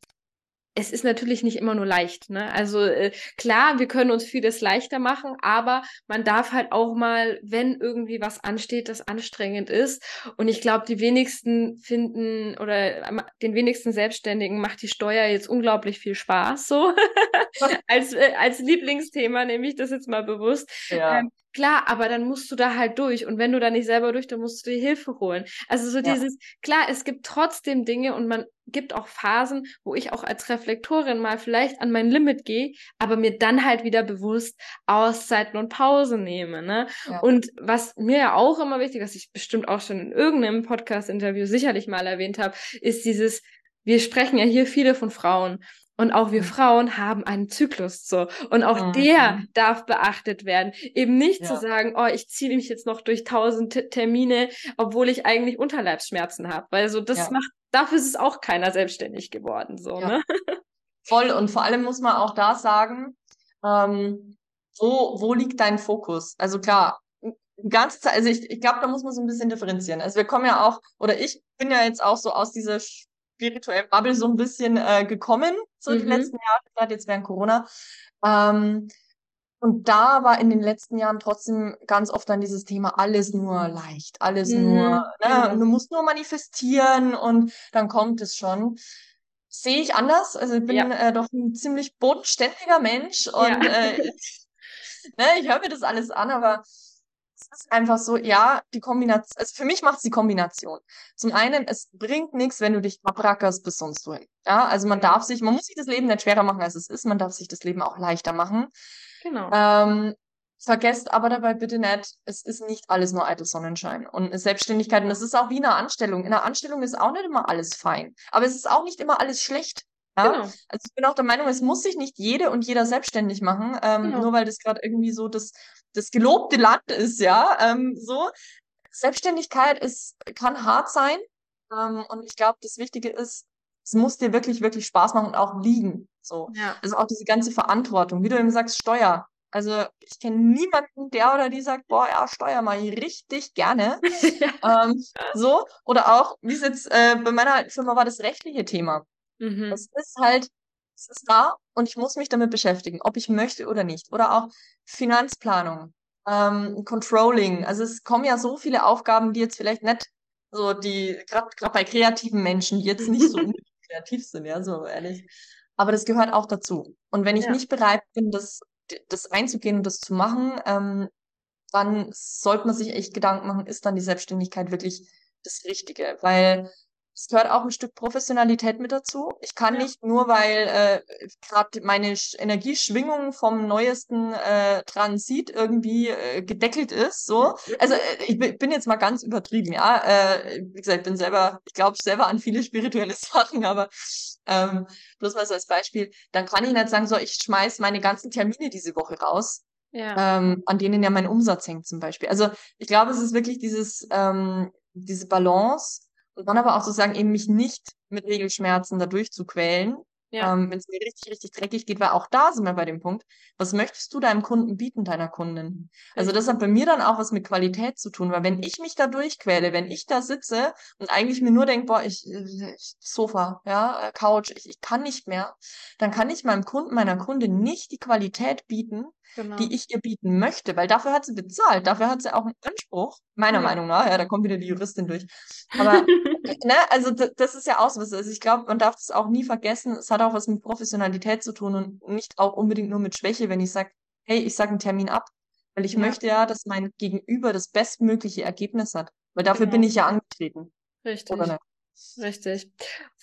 es ist natürlich nicht immer nur leicht. Ne? Also äh, klar, wir können uns vieles leichter machen, aber man darf halt auch mal, wenn irgendwie was ansteht, das anstrengend ist. Und ich glaube, die wenigsten finden oder äh, den wenigsten Selbstständigen macht die Steuer jetzt unglaublich viel Spaß. So als, äh, als Lieblingsthema nehme ich das jetzt mal bewusst. Ja. Ähm, Klar, aber dann musst du da halt durch. Und wenn du da nicht selber durch, dann musst du dir Hilfe holen. Also so ja. dieses, klar, es gibt trotzdem Dinge und man gibt auch Phasen, wo ich auch als Reflektorin mal vielleicht an mein Limit gehe, aber mir dann halt wieder bewusst Auszeiten und Pause nehme. Ne? Ja. Und was mir ja auch immer wichtig, was ich bestimmt auch schon in irgendeinem Podcast-Interview sicherlich mal erwähnt habe, ist dieses, wir sprechen ja hier viele von Frauen. Und auch wir mhm. Frauen haben einen Zyklus so. Und auch mhm. der darf beachtet werden. Eben nicht ja. zu sagen, oh, ich ziehe mich jetzt noch durch tausend Termine, obwohl ich eigentlich Unterleibsschmerzen habe. Weil so das ja. macht, dafür ist es auch keiner selbstständig geworden. So, ja. ne? Voll. Und vor allem muss man auch da sagen, ähm, wo, wo liegt dein Fokus? Also klar, Zeit, also ich, ich glaube, da muss man so ein bisschen differenzieren. Also wir kommen ja auch, oder ich bin ja jetzt auch so aus dieser spirituellen Bubble so ein bisschen äh, gekommen, so mhm. die letzten Jahre, gerade jetzt während Corona. Ähm, und da war in den letzten Jahren trotzdem ganz oft dann dieses Thema alles nur leicht, alles mhm. nur, ne? Du musst nur manifestieren und dann kommt es schon. Sehe ich anders. Also ich bin ja. äh, doch ein ziemlich bodenständiger Mensch und ja. äh, ne, ich höre mir das alles an, aber einfach so, ja, die Kombination, also für mich macht es die Kombination. Zum einen, es bringt nichts, wenn du dich abrackerst bis sonst wohin. Ja, also man darf sich, man muss sich das Leben nicht schwerer machen, als es ist, man darf sich das Leben auch leichter machen. Genau. Ähm, vergesst aber dabei bitte nicht, es ist nicht alles nur eitel Sonnenschein und Selbstständigkeit. Und es ist auch wie eine Anstellung. In einer Anstellung ist auch nicht immer alles fein. Aber es ist auch nicht immer alles schlecht. Ja? Genau. Also ich bin auch der Meinung, es muss sich nicht jede und jeder selbstständig machen, ähm, genau. nur weil das gerade irgendwie so das, das gelobte Land ist, ja. Ähm, so. Selbstständigkeit ist, kann hart sein. Ähm, und ich glaube, das Wichtige ist, es muss dir wirklich, wirklich Spaß machen und auch liegen. So. Ja. Also auch diese ganze Verantwortung, wie du eben sagst, Steuer. Also ich kenne niemanden, der oder die sagt, boah, ja, Steuer mache ich richtig gerne. ähm, so. Oder auch, wie es jetzt äh, bei meiner Firma war, das rechtliche Thema. Mhm. Es ist halt, es ist da und ich muss mich damit beschäftigen, ob ich möchte oder nicht. Oder auch Finanzplanung, ähm, Controlling. Also es kommen ja so viele Aufgaben, die jetzt vielleicht nicht so die, gerade bei kreativen Menschen, die jetzt nicht so kreativ sind, ja, so ehrlich. Aber das gehört auch dazu. Und wenn ich ja. nicht bereit bin, das, das einzugehen und das zu machen, ähm, dann sollte man sich echt Gedanken machen, ist dann die Selbstständigkeit wirklich das Richtige? Weil es gehört auch ein Stück Professionalität mit dazu. Ich kann ja. nicht nur, weil äh, gerade meine Energieschwingung vom neuesten äh, Transit irgendwie äh, gedeckelt ist. So, also äh, ich bin jetzt mal ganz übertrieben, ja. Äh, wie gesagt, ich bin selber, ich glaube selber an viele spirituelle Sachen, aber ähm, bloß mal so als Beispiel, dann kann ich nicht sagen, so ich schmeiß meine ganzen Termine diese Woche raus. Ja. Ähm, an denen ja mein Umsatz hängt zum Beispiel. Also ich glaube, es ist wirklich dieses, ähm, diese Balance und dann aber auch sozusagen eben mich nicht mit Regelschmerzen dadurch zu quälen, ja. ähm, wenn es mir richtig, richtig dreckig geht, weil auch da sind wir bei dem Punkt, was möchtest du deinem Kunden bieten, deiner Kundin? Also das hat bei mir dann auch was mit Qualität zu tun, weil wenn ich mich da durchquäle, wenn ich da sitze und eigentlich mir nur denke, boah, ich, ich Sofa, ja, Couch, ich, ich kann nicht mehr, dann kann ich meinem Kunden, meiner Kundin nicht die Qualität bieten, genau. die ich ihr bieten möchte, weil dafür hat sie bezahlt, dafür hat sie auch einen Anspruch, meiner ja. Meinung nach, ja, da kommt wieder die Juristin durch. Aber, ne, also das ist ja auch so was. Also ich glaube, man darf das auch nie vergessen, es hat auch was mit Professionalität zu tun und nicht auch unbedingt nur mit Schwäche, wenn ich sage, hey, ich sage einen Termin ab, weil ich ja. möchte ja, dass mein Gegenüber das bestmögliche Ergebnis hat, weil dafür genau. bin ich ja angetreten. Richtig. Oder nicht? Richtig.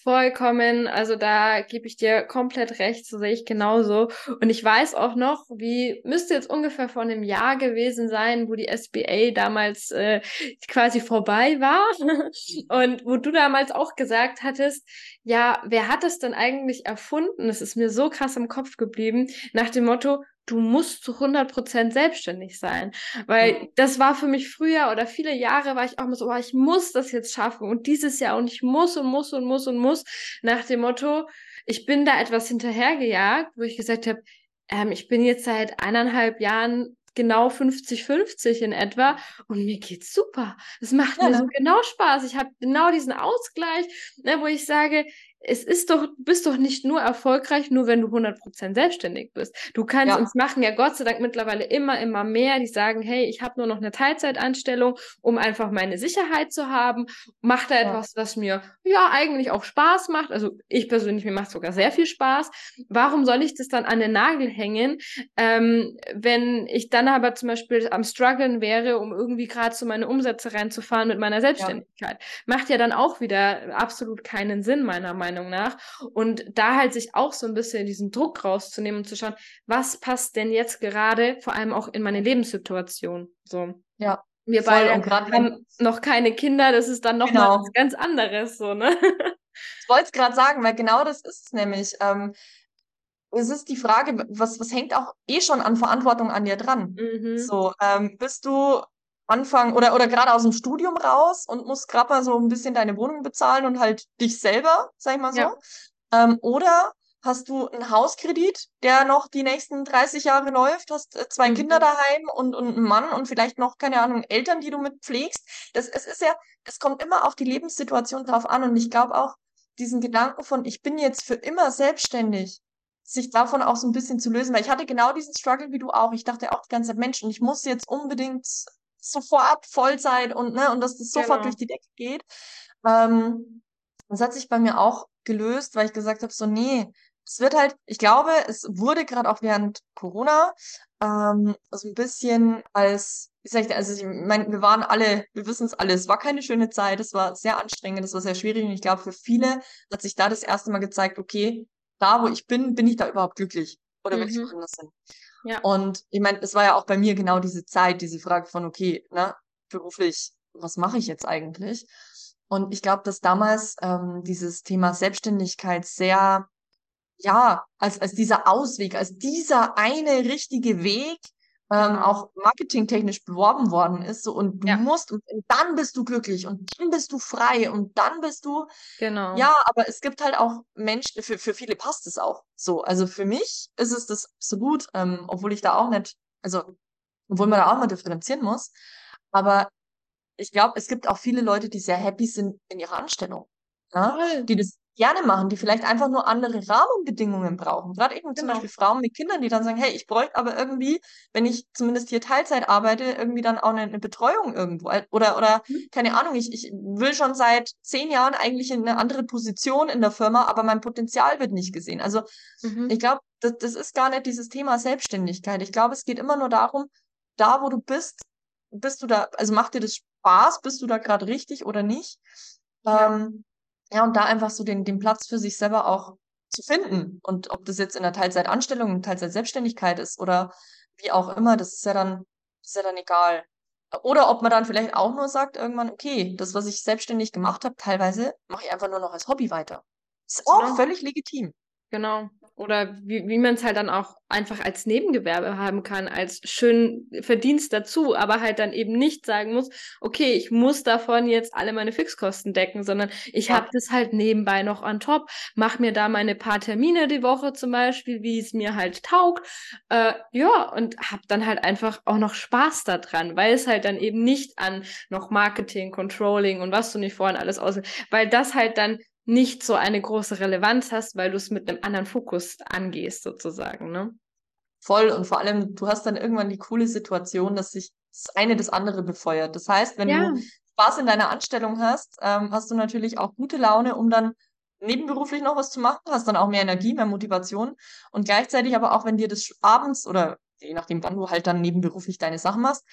Vollkommen. Also da gebe ich dir komplett recht, so sehe ich genauso. Und ich weiß auch noch, wie müsste jetzt ungefähr vor einem Jahr gewesen sein, wo die SBA damals äh, quasi vorbei war. Und wo du damals auch gesagt hattest, ja, wer hat das denn eigentlich erfunden? Es ist mir so krass im Kopf geblieben, nach dem Motto, du musst zu 100% selbstständig sein. Weil das war für mich früher oder viele Jahre war ich auch immer so, oh, ich muss das jetzt schaffen und dieses Jahr und ich muss und muss und muss und muss nach dem Motto, ich bin da etwas hinterhergejagt, wo ich gesagt habe, ähm, ich bin jetzt seit eineinhalb Jahren genau 50-50 in etwa und mir geht's super. Es macht ja, mir so genau Spaß. Ich habe genau diesen Ausgleich, ne, wo ich sage, es ist doch, bist doch nicht nur erfolgreich, nur wenn du 100% selbstständig bist. Du kannst ja. uns machen ja Gott sei Dank mittlerweile immer, immer mehr, die sagen, hey, ich habe nur noch eine Teilzeitanstellung, um einfach meine Sicherheit zu haben. Mach da ja. etwas, was mir ja eigentlich auch Spaß macht. Also ich persönlich, mir macht sogar sehr viel Spaß. Warum soll ich das dann an den Nagel hängen, ähm, wenn ich dann aber zum Beispiel am struggeln wäre, um irgendwie gerade so meine Umsätze reinzufahren mit meiner Selbstständigkeit? Ja. Macht ja dann auch wieder absolut keinen Sinn, meiner Meinung Meinung nach. Und da halt sich auch so ein bisschen diesen Druck rauszunehmen und zu schauen, was passt denn jetzt gerade, vor allem auch in meine Lebenssituation. So. Ja. Wir beide haben noch keine Kinder, das ist dann noch genau. mal was ganz anderes, so, ne? Ich wollte es gerade sagen, weil genau das ist es nämlich. Ähm, es ist die Frage, was, was hängt auch eh schon an Verantwortung an dir dran? Mhm. So, ähm, bist du Anfang oder, oder gerade aus dem Studium raus und musst gerade mal so ein bisschen deine Wohnung bezahlen und halt dich selber, sag ich mal so. Ja. Ähm, oder hast du einen Hauskredit, der noch die nächsten 30 Jahre läuft, hast äh, zwei mhm. Kinder daheim und, und einen Mann und vielleicht noch, keine Ahnung, Eltern, die du mit pflegst. Das, es ist ja, es kommt immer auf die Lebenssituation drauf an und ich glaube auch, diesen Gedanken von, ich bin jetzt für immer selbstständig, sich davon auch so ein bisschen zu lösen, weil ich hatte genau diesen Struggle wie du auch. Ich dachte auch die ganze Zeit, Mensch, und ich muss jetzt unbedingt sofort Vollzeit und, ne, und dass das sofort genau. durch die Decke geht. Ähm, das hat sich bei mir auch gelöst, weil ich gesagt habe, so, nee, es wird halt, ich glaube, es wurde gerade auch während Corona ähm, so ein bisschen als, wie sag ich, also ich meine, wir waren alle, wir wissen es alle, es war keine schöne Zeit, es war sehr anstrengend, es war sehr schwierig und ich glaube, für viele hat sich da das erste Mal gezeigt, okay, da wo ich bin, bin ich da überhaupt glücklich oder mhm. will ich woanders hin? Ja. Und ich meine, es war ja auch bei mir genau diese Zeit, diese Frage von, okay, ne, beruflich, was mache ich jetzt eigentlich? Und ich glaube, dass damals ähm, dieses Thema Selbstständigkeit sehr, ja, als, als dieser Ausweg, als dieser eine richtige Weg ähm, auch marketingtechnisch beworben worden ist. So, und du ja. musst, und dann bist du glücklich und dann bist du frei und dann bist du. Genau. Ja, aber es gibt halt auch Menschen, für, für viele passt es auch so. Also für mich ist es das absolut, ähm, obwohl ich da auch nicht, also, obwohl man da auch mal differenzieren muss. Aber ich glaube, es gibt auch viele Leute, die sehr happy sind in ihrer Anstellung. Ja? Die das gerne machen, die vielleicht einfach nur andere Rahmenbedingungen brauchen. Gerade eben zum genau. Beispiel Frauen mit Kindern, die dann sagen, hey, ich bräuchte aber irgendwie, wenn ich zumindest hier Teilzeit arbeite, irgendwie dann auch eine, eine Betreuung irgendwo. Oder, oder, mhm. keine Ahnung, ich, ich will schon seit zehn Jahren eigentlich in eine andere Position in der Firma, aber mein Potenzial wird nicht gesehen. Also mhm. ich glaube, das, das ist gar nicht dieses Thema Selbstständigkeit. Ich glaube, es geht immer nur darum, da wo du bist, bist du da, also macht dir das Spaß, bist du da gerade richtig oder nicht? Ja. Ähm, ja, und da einfach so den, den Platz für sich selber auch zu finden. Und ob das jetzt in der Teilzeitanstellung, Teilzeitselbstständigkeit ist oder wie auch immer, das ist ja dann, ist ja dann egal. Oder ob man dann vielleicht auch nur sagt, irgendwann, okay, das, was ich selbstständig gemacht habe, teilweise mache ich einfach nur noch als Hobby weiter. Ist auch genau. völlig legitim. Genau oder wie, wie man es halt dann auch einfach als Nebengewerbe haben kann, als schönen Verdienst dazu, aber halt dann eben nicht sagen muss, okay, ich muss davon jetzt alle meine Fixkosten decken, sondern ich ja. habe das halt nebenbei noch on top, mach mir da meine paar Termine die Woche zum Beispiel, wie es mir halt taugt, äh, ja, und hab dann halt einfach auch noch Spaß daran, weil es halt dann eben nicht an noch Marketing, Controlling und was du nicht vorhin alles aus, weil das halt dann nicht so eine große Relevanz hast, weil du es mit einem anderen Fokus angehst, sozusagen, ne? Voll und vor allem, du hast dann irgendwann die coole Situation, dass sich das eine das andere befeuert. Das heißt, wenn ja. du Spaß in deiner Anstellung hast, ähm, hast du natürlich auch gute Laune, um dann nebenberuflich noch was zu machen, hast dann auch mehr Energie, mehr Motivation und gleichzeitig aber auch, wenn dir das abends oder je nachdem, wann du halt dann nebenberuflich deine Sachen machst,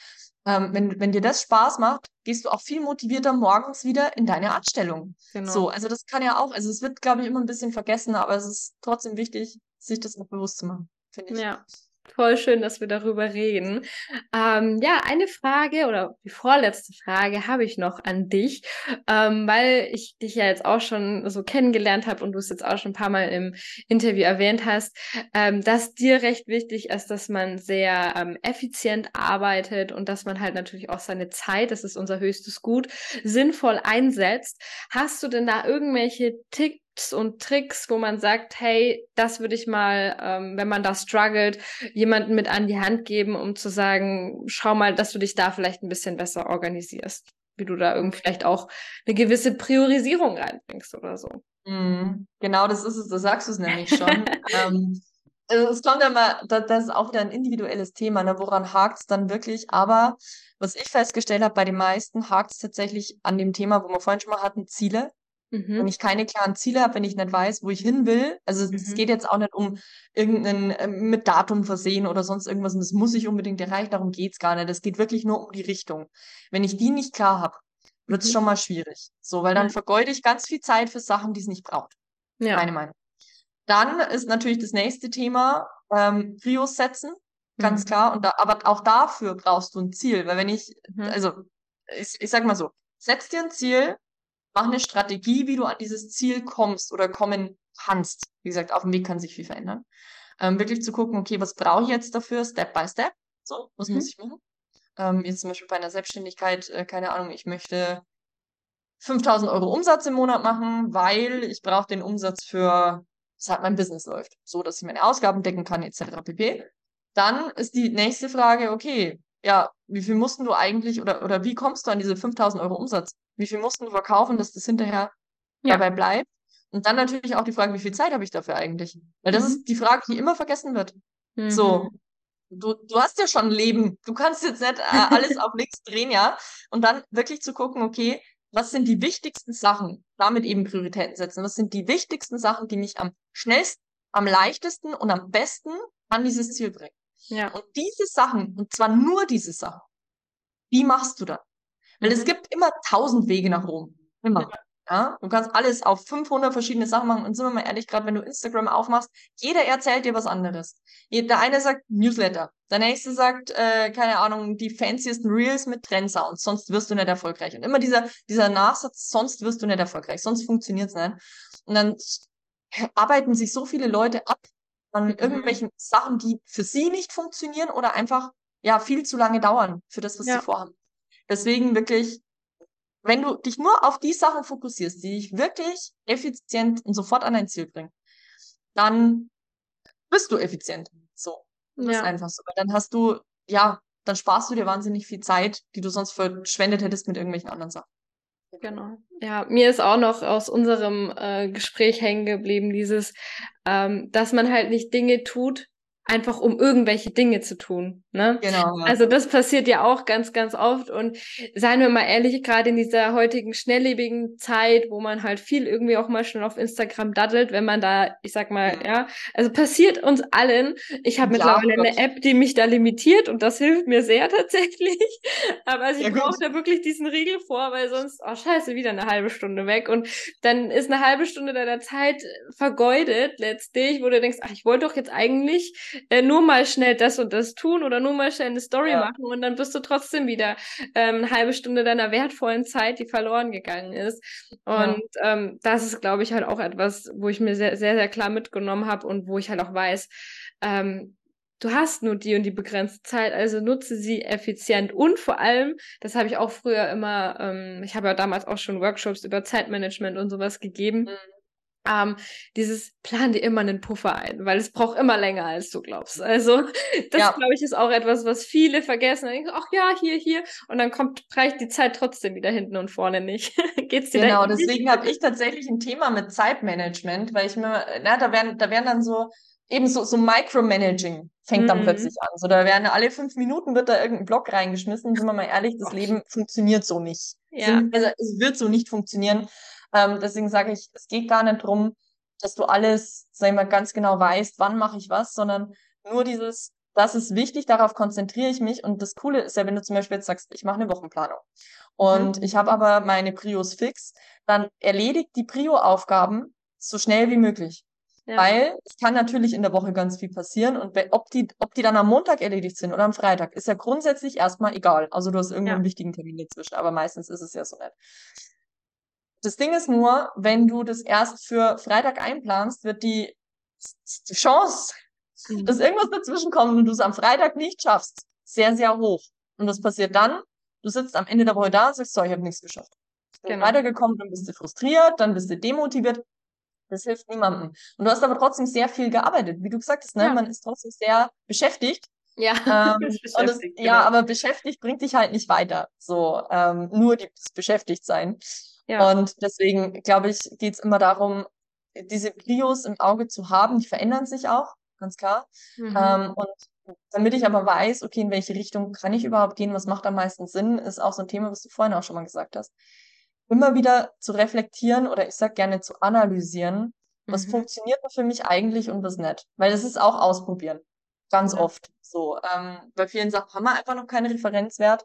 ähm, wenn, wenn dir das Spaß macht, gehst du auch viel motivierter morgens wieder in deine Anstellung. Genau. So, also das kann ja auch, also es wird, glaube ich, immer ein bisschen vergessen, aber es ist trotzdem wichtig, sich das auch bewusst zu machen, finde ich. Ja, Voll schön, dass wir darüber reden. Ähm, ja, eine Frage oder die vorletzte Frage habe ich noch an dich, ähm, weil ich dich ja jetzt auch schon so kennengelernt habe und du es jetzt auch schon ein paar Mal im Interview erwähnt hast, ähm, dass dir recht wichtig ist, dass man sehr ähm, effizient arbeitet und dass man halt natürlich auch seine Zeit, das ist unser höchstes Gut, sinnvoll einsetzt. Hast du denn da irgendwelche Tick Tipps und Tricks, wo man sagt, hey, das würde ich mal, ähm, wenn man da struggelt, jemanden mit an die Hand geben, um zu sagen, schau mal, dass du dich da vielleicht ein bisschen besser organisierst, wie du da irgendwie vielleicht auch eine gewisse Priorisierung reinbringst oder so. Mm, genau, das ist es, da sagst du es nämlich schon. ähm, also es kommt ja mal, das, das ist auch wieder ein individuelles Thema, ne? woran hakt es dann wirklich? Aber was ich festgestellt habe, bei den meisten hakt es tatsächlich an dem Thema, wo wir vorhin schon mal hatten, Ziele. Mhm. Wenn ich keine klaren Ziele habe, wenn ich nicht weiß, wo ich hin will, also mhm. es geht jetzt auch nicht um irgendeinen äh, mit Datum versehen oder sonst irgendwas und das muss ich unbedingt erreichen, darum geht's gar nicht. Es geht wirklich nur um die Richtung. Wenn ich die nicht klar habe, wird's mhm. schon mal schwierig. So, weil dann vergeude ich ganz viel Zeit für Sachen, die es nicht braucht. Ja. Meine Meinung. Dann ist natürlich das nächste Thema ähm, Prios setzen, ganz mhm. klar. Und da, aber auch dafür brauchst du ein Ziel, weil wenn ich, mhm. also ich, ich sag mal so, setz dir ein Ziel, mach eine Strategie, wie du an dieses Ziel kommst oder kommen kannst. Wie gesagt, auf dem Weg kann sich viel verändern. Ähm, wirklich zu gucken, okay, was brauche ich jetzt dafür, Step by Step? So, was mhm. muss ich machen? Ähm, jetzt zum Beispiel bei einer Selbstständigkeit, äh, keine Ahnung, ich möchte 5000 Euro Umsatz im Monat machen, weil ich brauche den Umsatz für, halt mein Business läuft, so dass ich meine Ausgaben decken kann, etc. pp. Dann ist die nächste Frage, okay, ja, wie viel mussten du eigentlich oder, oder wie kommst du an diese 5000 Euro Umsatz? Wie viel mussten du verkaufen, dass das hinterher ja. dabei bleibt? Und dann natürlich auch die Frage, wie viel Zeit habe ich dafür eigentlich? Weil das mhm. ist die Frage, die immer vergessen wird. Mhm. So, du, du hast ja schon ein Leben. Du kannst jetzt nicht äh, alles auf nichts drehen, ja? Und dann wirklich zu gucken, okay, was sind die wichtigsten Sachen? Damit eben Prioritäten setzen. Was sind die wichtigsten Sachen, die mich am schnellsten, am leichtesten und am besten an dieses Ziel bringen? Ja. Und diese Sachen, und zwar nur diese Sachen, wie machst du dann? Weil mhm. es gibt immer tausend Wege nach Rom. Immer. Ja. Du kannst alles auf 500 verschiedene Sachen machen. Und sind wir mal ehrlich, gerade wenn du Instagram aufmachst, jeder erzählt dir was anderes. Der eine sagt Newsletter. Der nächste sagt, äh, keine Ahnung, die fanciesten Reels mit Trendsounds. Sonst wirst du nicht erfolgreich. Und immer dieser, dieser Nachsatz, sonst wirst du nicht erfolgreich. Sonst funktioniert's nicht. Und dann arbeiten sich so viele Leute ab an mhm. irgendwelchen Sachen, die für sie nicht funktionieren oder einfach ja viel zu lange dauern für das, was ja. sie vorhaben. Deswegen wirklich, wenn du dich nur auf die Sachen fokussierst, die dich wirklich effizient und sofort an dein Ziel bringen, dann bist du effizient. So. Das ja. ist einfach so. Weil dann hast du, ja, dann sparst du dir wahnsinnig viel Zeit, die du sonst verschwendet hättest mit irgendwelchen anderen Sachen. Genau. Ja, mir ist auch noch aus unserem äh, Gespräch hängen geblieben, dieses, ähm, dass man halt nicht Dinge tut, einfach um irgendwelche Dinge zu tun. Ne? Genau. Ja. Also das passiert ja auch ganz, ganz oft. Und seien wir mal ehrlich, gerade in dieser heutigen schnelllebigen Zeit, wo man halt viel irgendwie auch mal schon auf Instagram daddelt, wenn man da, ich sag mal, ja, ja also passiert uns allen. Ich habe mittlerweile eine App, die mich da limitiert und das hilft mir sehr tatsächlich. Aber also ich ja, brauche da wirklich diesen Riegel vor, weil sonst, oh scheiße, wieder eine halbe Stunde weg. Und dann ist eine halbe Stunde deiner Zeit vergeudet letztlich, wo du denkst, ach, ich wollte doch jetzt eigentlich äh, nur mal schnell das und das tun oder nur mal schnell eine Story ja. machen und dann bist du trotzdem wieder ähm, eine halbe Stunde deiner wertvollen Zeit, die verloren gegangen ist. Und ja. ähm, das ist, glaube ich, halt auch etwas, wo ich mir sehr, sehr, sehr klar mitgenommen habe und wo ich halt auch weiß, ähm, du hast nur die und die begrenzte Zeit, also nutze sie effizient und vor allem, das habe ich auch früher immer, ähm, ich habe ja damals auch schon Workshops über Zeitmanagement und sowas gegeben. Mhm ähm, dieses plan dir immer einen Puffer ein, weil es braucht immer länger, als du glaubst. Also das, ja. glaube ich, ist auch etwas, was viele vergessen. Dann denken, ach ja, hier, hier. Und dann kommt, reicht die Zeit trotzdem wieder hinten und vorne nicht. Geht's dir Genau, deswegen habe ich tatsächlich ein Thema mit Zeitmanagement, weil ich mir, na, da werden, da werden dann so, eben so, so Micromanaging fängt mhm. dann plötzlich an. So, da werden alle fünf Minuten wird da irgendein Block reingeschmissen. Sind wir mal ehrlich, das Leben funktioniert so nicht. Ja. Also, es wird so nicht funktionieren. Ähm, deswegen sage ich, es geht gar nicht drum, dass du alles, sag ich mal, ganz genau weißt, wann mache ich was, sondern nur dieses, das ist wichtig, darauf konzentriere ich mich. Und das Coole ist ja, wenn du zum Beispiel jetzt sagst, ich mache eine Wochenplanung und mhm. ich habe aber meine Prios fix, dann erledigt die Prio-Aufgaben so schnell wie möglich. Ja. Weil es kann natürlich in der Woche ganz viel passieren und ob die, ob die dann am Montag erledigt sind oder am Freitag, ist ja grundsätzlich erstmal egal. Also du hast irgendwo ja. einen wichtigen Termin dazwischen, aber meistens ist es ja so nicht. Das Ding ist nur, wenn du das erst für Freitag einplanst, wird die, die Chance, mhm. dass irgendwas dazwischen kommt und du es am Freitag nicht schaffst, sehr, sehr hoch. Und was passiert dann? Du sitzt am Ende der Woche da und sagst, so, ich habe nichts geschafft. Bin genau. weitergekommen, dann bist du frustriert, dann bist du demotiviert. Das hilft niemandem. Und du hast aber trotzdem sehr viel gearbeitet. Wie du gesagt hast, ne? Ja. man ist trotzdem sehr beschäftigt. Ja, ähm, und das, genau. ja, aber beschäftigt bringt dich halt nicht weiter. So, ähm, nur die, das Beschäftigt-Sein. Ja. Und deswegen, glaube ich, geht es immer darum, diese Prios im Auge zu haben. Die verändern sich auch, ganz klar. Mhm. Ähm, und damit ich aber weiß, okay, in welche Richtung kann ich überhaupt gehen, was macht am meisten Sinn, ist auch so ein Thema, was du vorhin auch schon mal gesagt hast immer wieder zu reflektieren oder ich sag gerne zu analysieren, was mhm. funktioniert für mich eigentlich und was nicht. Weil das ist auch ausprobieren. Ganz ja. oft so. Ähm, bei vielen Sachen haben wir einfach noch keinen Referenzwert.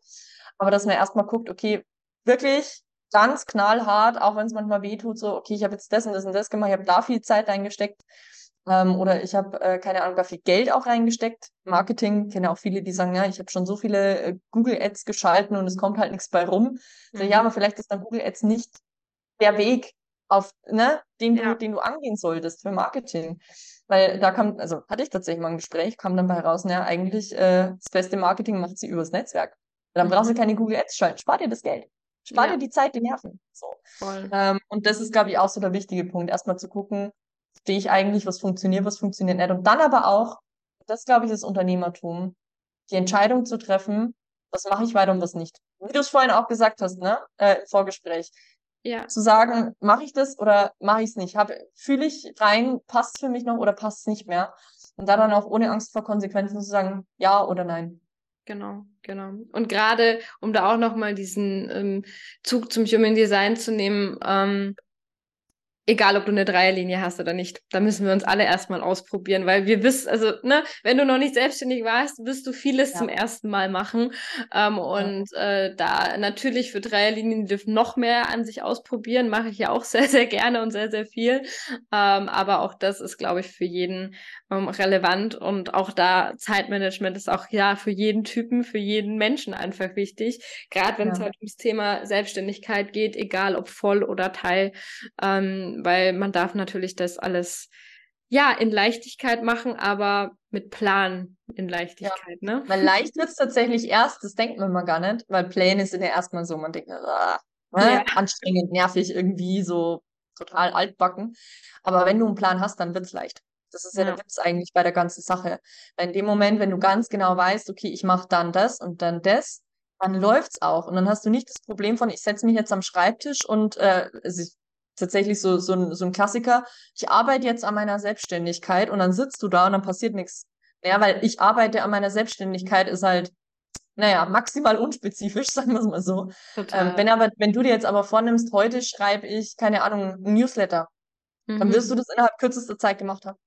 Aber dass man erstmal guckt, okay, wirklich ganz knallhart, auch wenn es manchmal weh tut, so, okay, ich habe jetzt das und das und das gemacht, ich habe da viel Zeit eingesteckt, ähm, oder ich habe, äh, keine Ahnung, da viel Geld auch reingesteckt. Marketing, kenne auch viele, die sagen, ja, ich habe schon so viele äh, Google Ads geschalten und es kommt halt nichts bei rum. Mhm. So, ja, aber vielleicht ist dann Google Ads nicht der Weg, auf, ne, den du, ja. den du angehen solltest für Marketing. Weil da kam, also hatte ich tatsächlich mal ein Gespräch, kam dann bei raus, naja, eigentlich äh, das beste Marketing macht sie übers Netzwerk. Dann mhm. brauchst du keine Google Ads schalten, spar dir das Geld. Spar ja. dir die Zeit, die Nerven. So. Ähm, und das ist, glaube ich, auch so der wichtige Punkt, erstmal zu gucken, stehe ich eigentlich, was funktioniert, was funktioniert nicht. Und dann aber auch, das glaube ich, ist Unternehmertum, die Entscheidung zu treffen, was mache ich weiter und was nicht. Wie du es vorhin auch gesagt hast, ne, äh, im Vorgespräch. Ja. Zu sagen, mache ich das oder mache ich es nicht? Fühle ich rein, passt es für mich noch oder passt es nicht mehr? Und da dann auch ohne Angst vor Konsequenzen zu sagen, ja oder nein. Genau, genau. Und gerade, um da auch nochmal diesen ähm, Zug zum Human Design zu nehmen, ähm, egal ob du eine Dreierlinie hast oder nicht. Da müssen wir uns alle erstmal ausprobieren, weil wir wissen, also, ne, wenn du noch nicht selbstständig warst, wirst du vieles ja. zum ersten Mal machen. Ähm, und äh, da natürlich für Dreierlinien die dürfen noch mehr an sich ausprobieren, mache ich ja auch sehr, sehr gerne und sehr, sehr viel. Ähm, aber auch das ist, glaube ich, für jeden ähm, relevant und auch da Zeitmanagement ist auch ja für jeden Typen, für jeden Menschen einfach wichtig. Gerade wenn es ja. halt ums Thema Selbstständigkeit geht, egal ob voll oder Teil. Ähm, weil man darf natürlich das alles ja in Leichtigkeit machen, aber mit Plan in Leichtigkeit, ja. ne? Weil leicht wird es tatsächlich erst, das denkt man mal gar nicht, weil Pläne sind ja erstmal so, man denkt, ah, ja. anstrengend, nervig, irgendwie so total altbacken. Aber wenn du einen Plan hast, dann wird es leicht. Das ist ja, ja der Witz eigentlich bei der ganzen Sache. Weil in dem Moment, wenn du ganz genau weißt, okay, ich mache dann das und dann das, dann läuft's auch. Und dann hast du nicht das Problem von, ich setze mich jetzt am Schreibtisch und äh, also ich tatsächlich so, so, ein, so ein Klassiker. Ich arbeite jetzt an meiner Selbstständigkeit und dann sitzt du da und dann passiert nichts. Ja, weil ich arbeite an meiner Selbstständigkeit ist halt, naja, maximal unspezifisch, sagen wir es mal so. Ähm, wenn aber, wenn du dir jetzt aber vornimmst, heute schreibe ich, keine Ahnung, ein Newsletter, mhm. dann wirst du das innerhalb kürzester Zeit gemacht haben.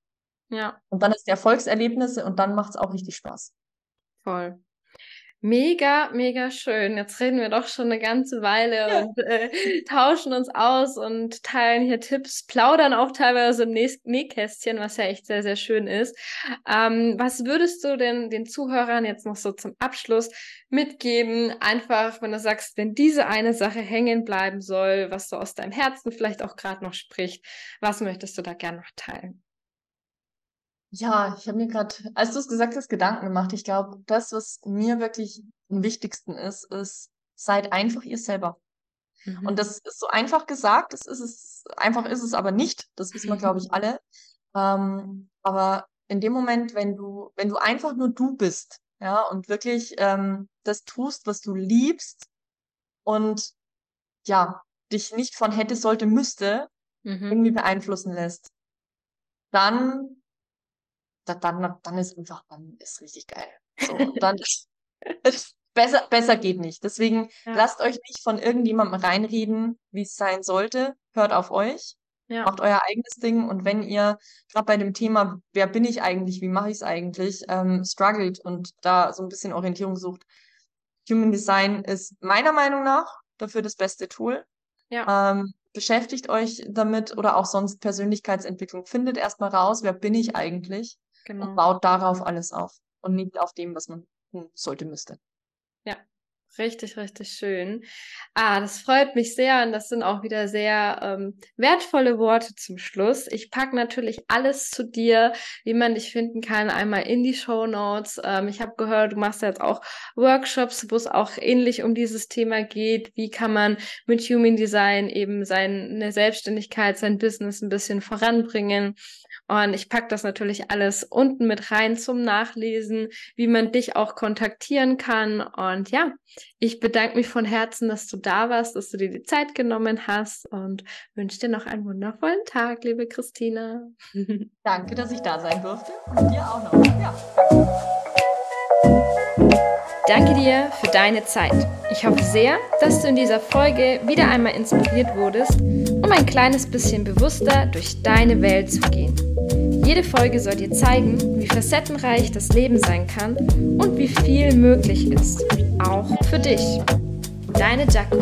Ja. Und dann ist die Erfolgserlebnisse und dann macht es auch richtig Spaß. Voll. Mega, mega schön. Jetzt reden wir doch schon eine ganze Weile ja. und äh, tauschen uns aus und teilen hier Tipps, plaudern auch teilweise im Nähkästchen, was ja echt sehr, sehr schön ist. Ähm, was würdest du denn den Zuhörern jetzt noch so zum Abschluss mitgeben? Einfach, wenn du sagst, wenn diese eine Sache hängen bleiben soll, was so aus deinem Herzen vielleicht auch gerade noch spricht, was möchtest du da gerne noch teilen? Ja, ich habe mir gerade, als du es gesagt hast, Gedanken gemacht. Ich glaube, das, was mir wirklich am wichtigsten ist, ist, seid einfach ihr selber. Mhm. Und das ist so einfach gesagt, das ist es, einfach ist es aber nicht. Das wissen wir, glaube ich, alle. Ähm, aber in dem Moment, wenn du, wenn du einfach nur du bist, ja, und wirklich ähm, das tust, was du liebst und ja, dich nicht von hätte, sollte, müsste mhm. irgendwie beeinflussen lässt, dann dann, dann ist einfach, dann ist richtig geil. So, dann besser, besser geht nicht. Deswegen ja. lasst euch nicht von irgendjemandem reinreden, wie es sein sollte. Hört auf euch. Ja. Macht euer eigenes Ding und wenn ihr gerade bei dem Thema, wer bin ich eigentlich, wie mache ich es eigentlich, ähm, struggelt und da so ein bisschen Orientierung sucht, Human Design ist meiner Meinung nach dafür das beste Tool. Ja. Ähm, beschäftigt euch damit oder auch sonst Persönlichkeitsentwicklung. Findet erstmal raus, wer bin ich eigentlich genau. und baut darauf alles auf und nicht auf dem, was man tun sollte, müsste. Ja, Richtig, richtig schön. Ah, das freut mich sehr und das sind auch wieder sehr ähm, wertvolle Worte zum Schluss. Ich packe natürlich alles zu dir, wie man dich finden kann, einmal in die Show Notes. Ähm, ich habe gehört, du machst jetzt auch Workshops, wo es auch ähnlich um dieses Thema geht. Wie kann man mit Human Design eben seine Selbstständigkeit, sein Business ein bisschen voranbringen? Und ich packe das natürlich alles unten mit rein zum Nachlesen, wie man dich auch kontaktieren kann. Und ja, ich bedanke mich von Herzen, dass du da warst, dass du dir die Zeit genommen hast und wünsche dir noch einen wundervollen Tag, liebe Christina. Danke, dass ich da sein durfte und dir auch noch. Ja. Danke dir für deine Zeit. Ich hoffe sehr, dass du in dieser Folge wieder einmal inspiriert wurdest, um ein kleines bisschen bewusster durch deine Welt zu gehen. Jede Folge soll dir zeigen, wie facettenreich das Leben sein kann und wie viel möglich ist, auch für dich. Deine Jaco.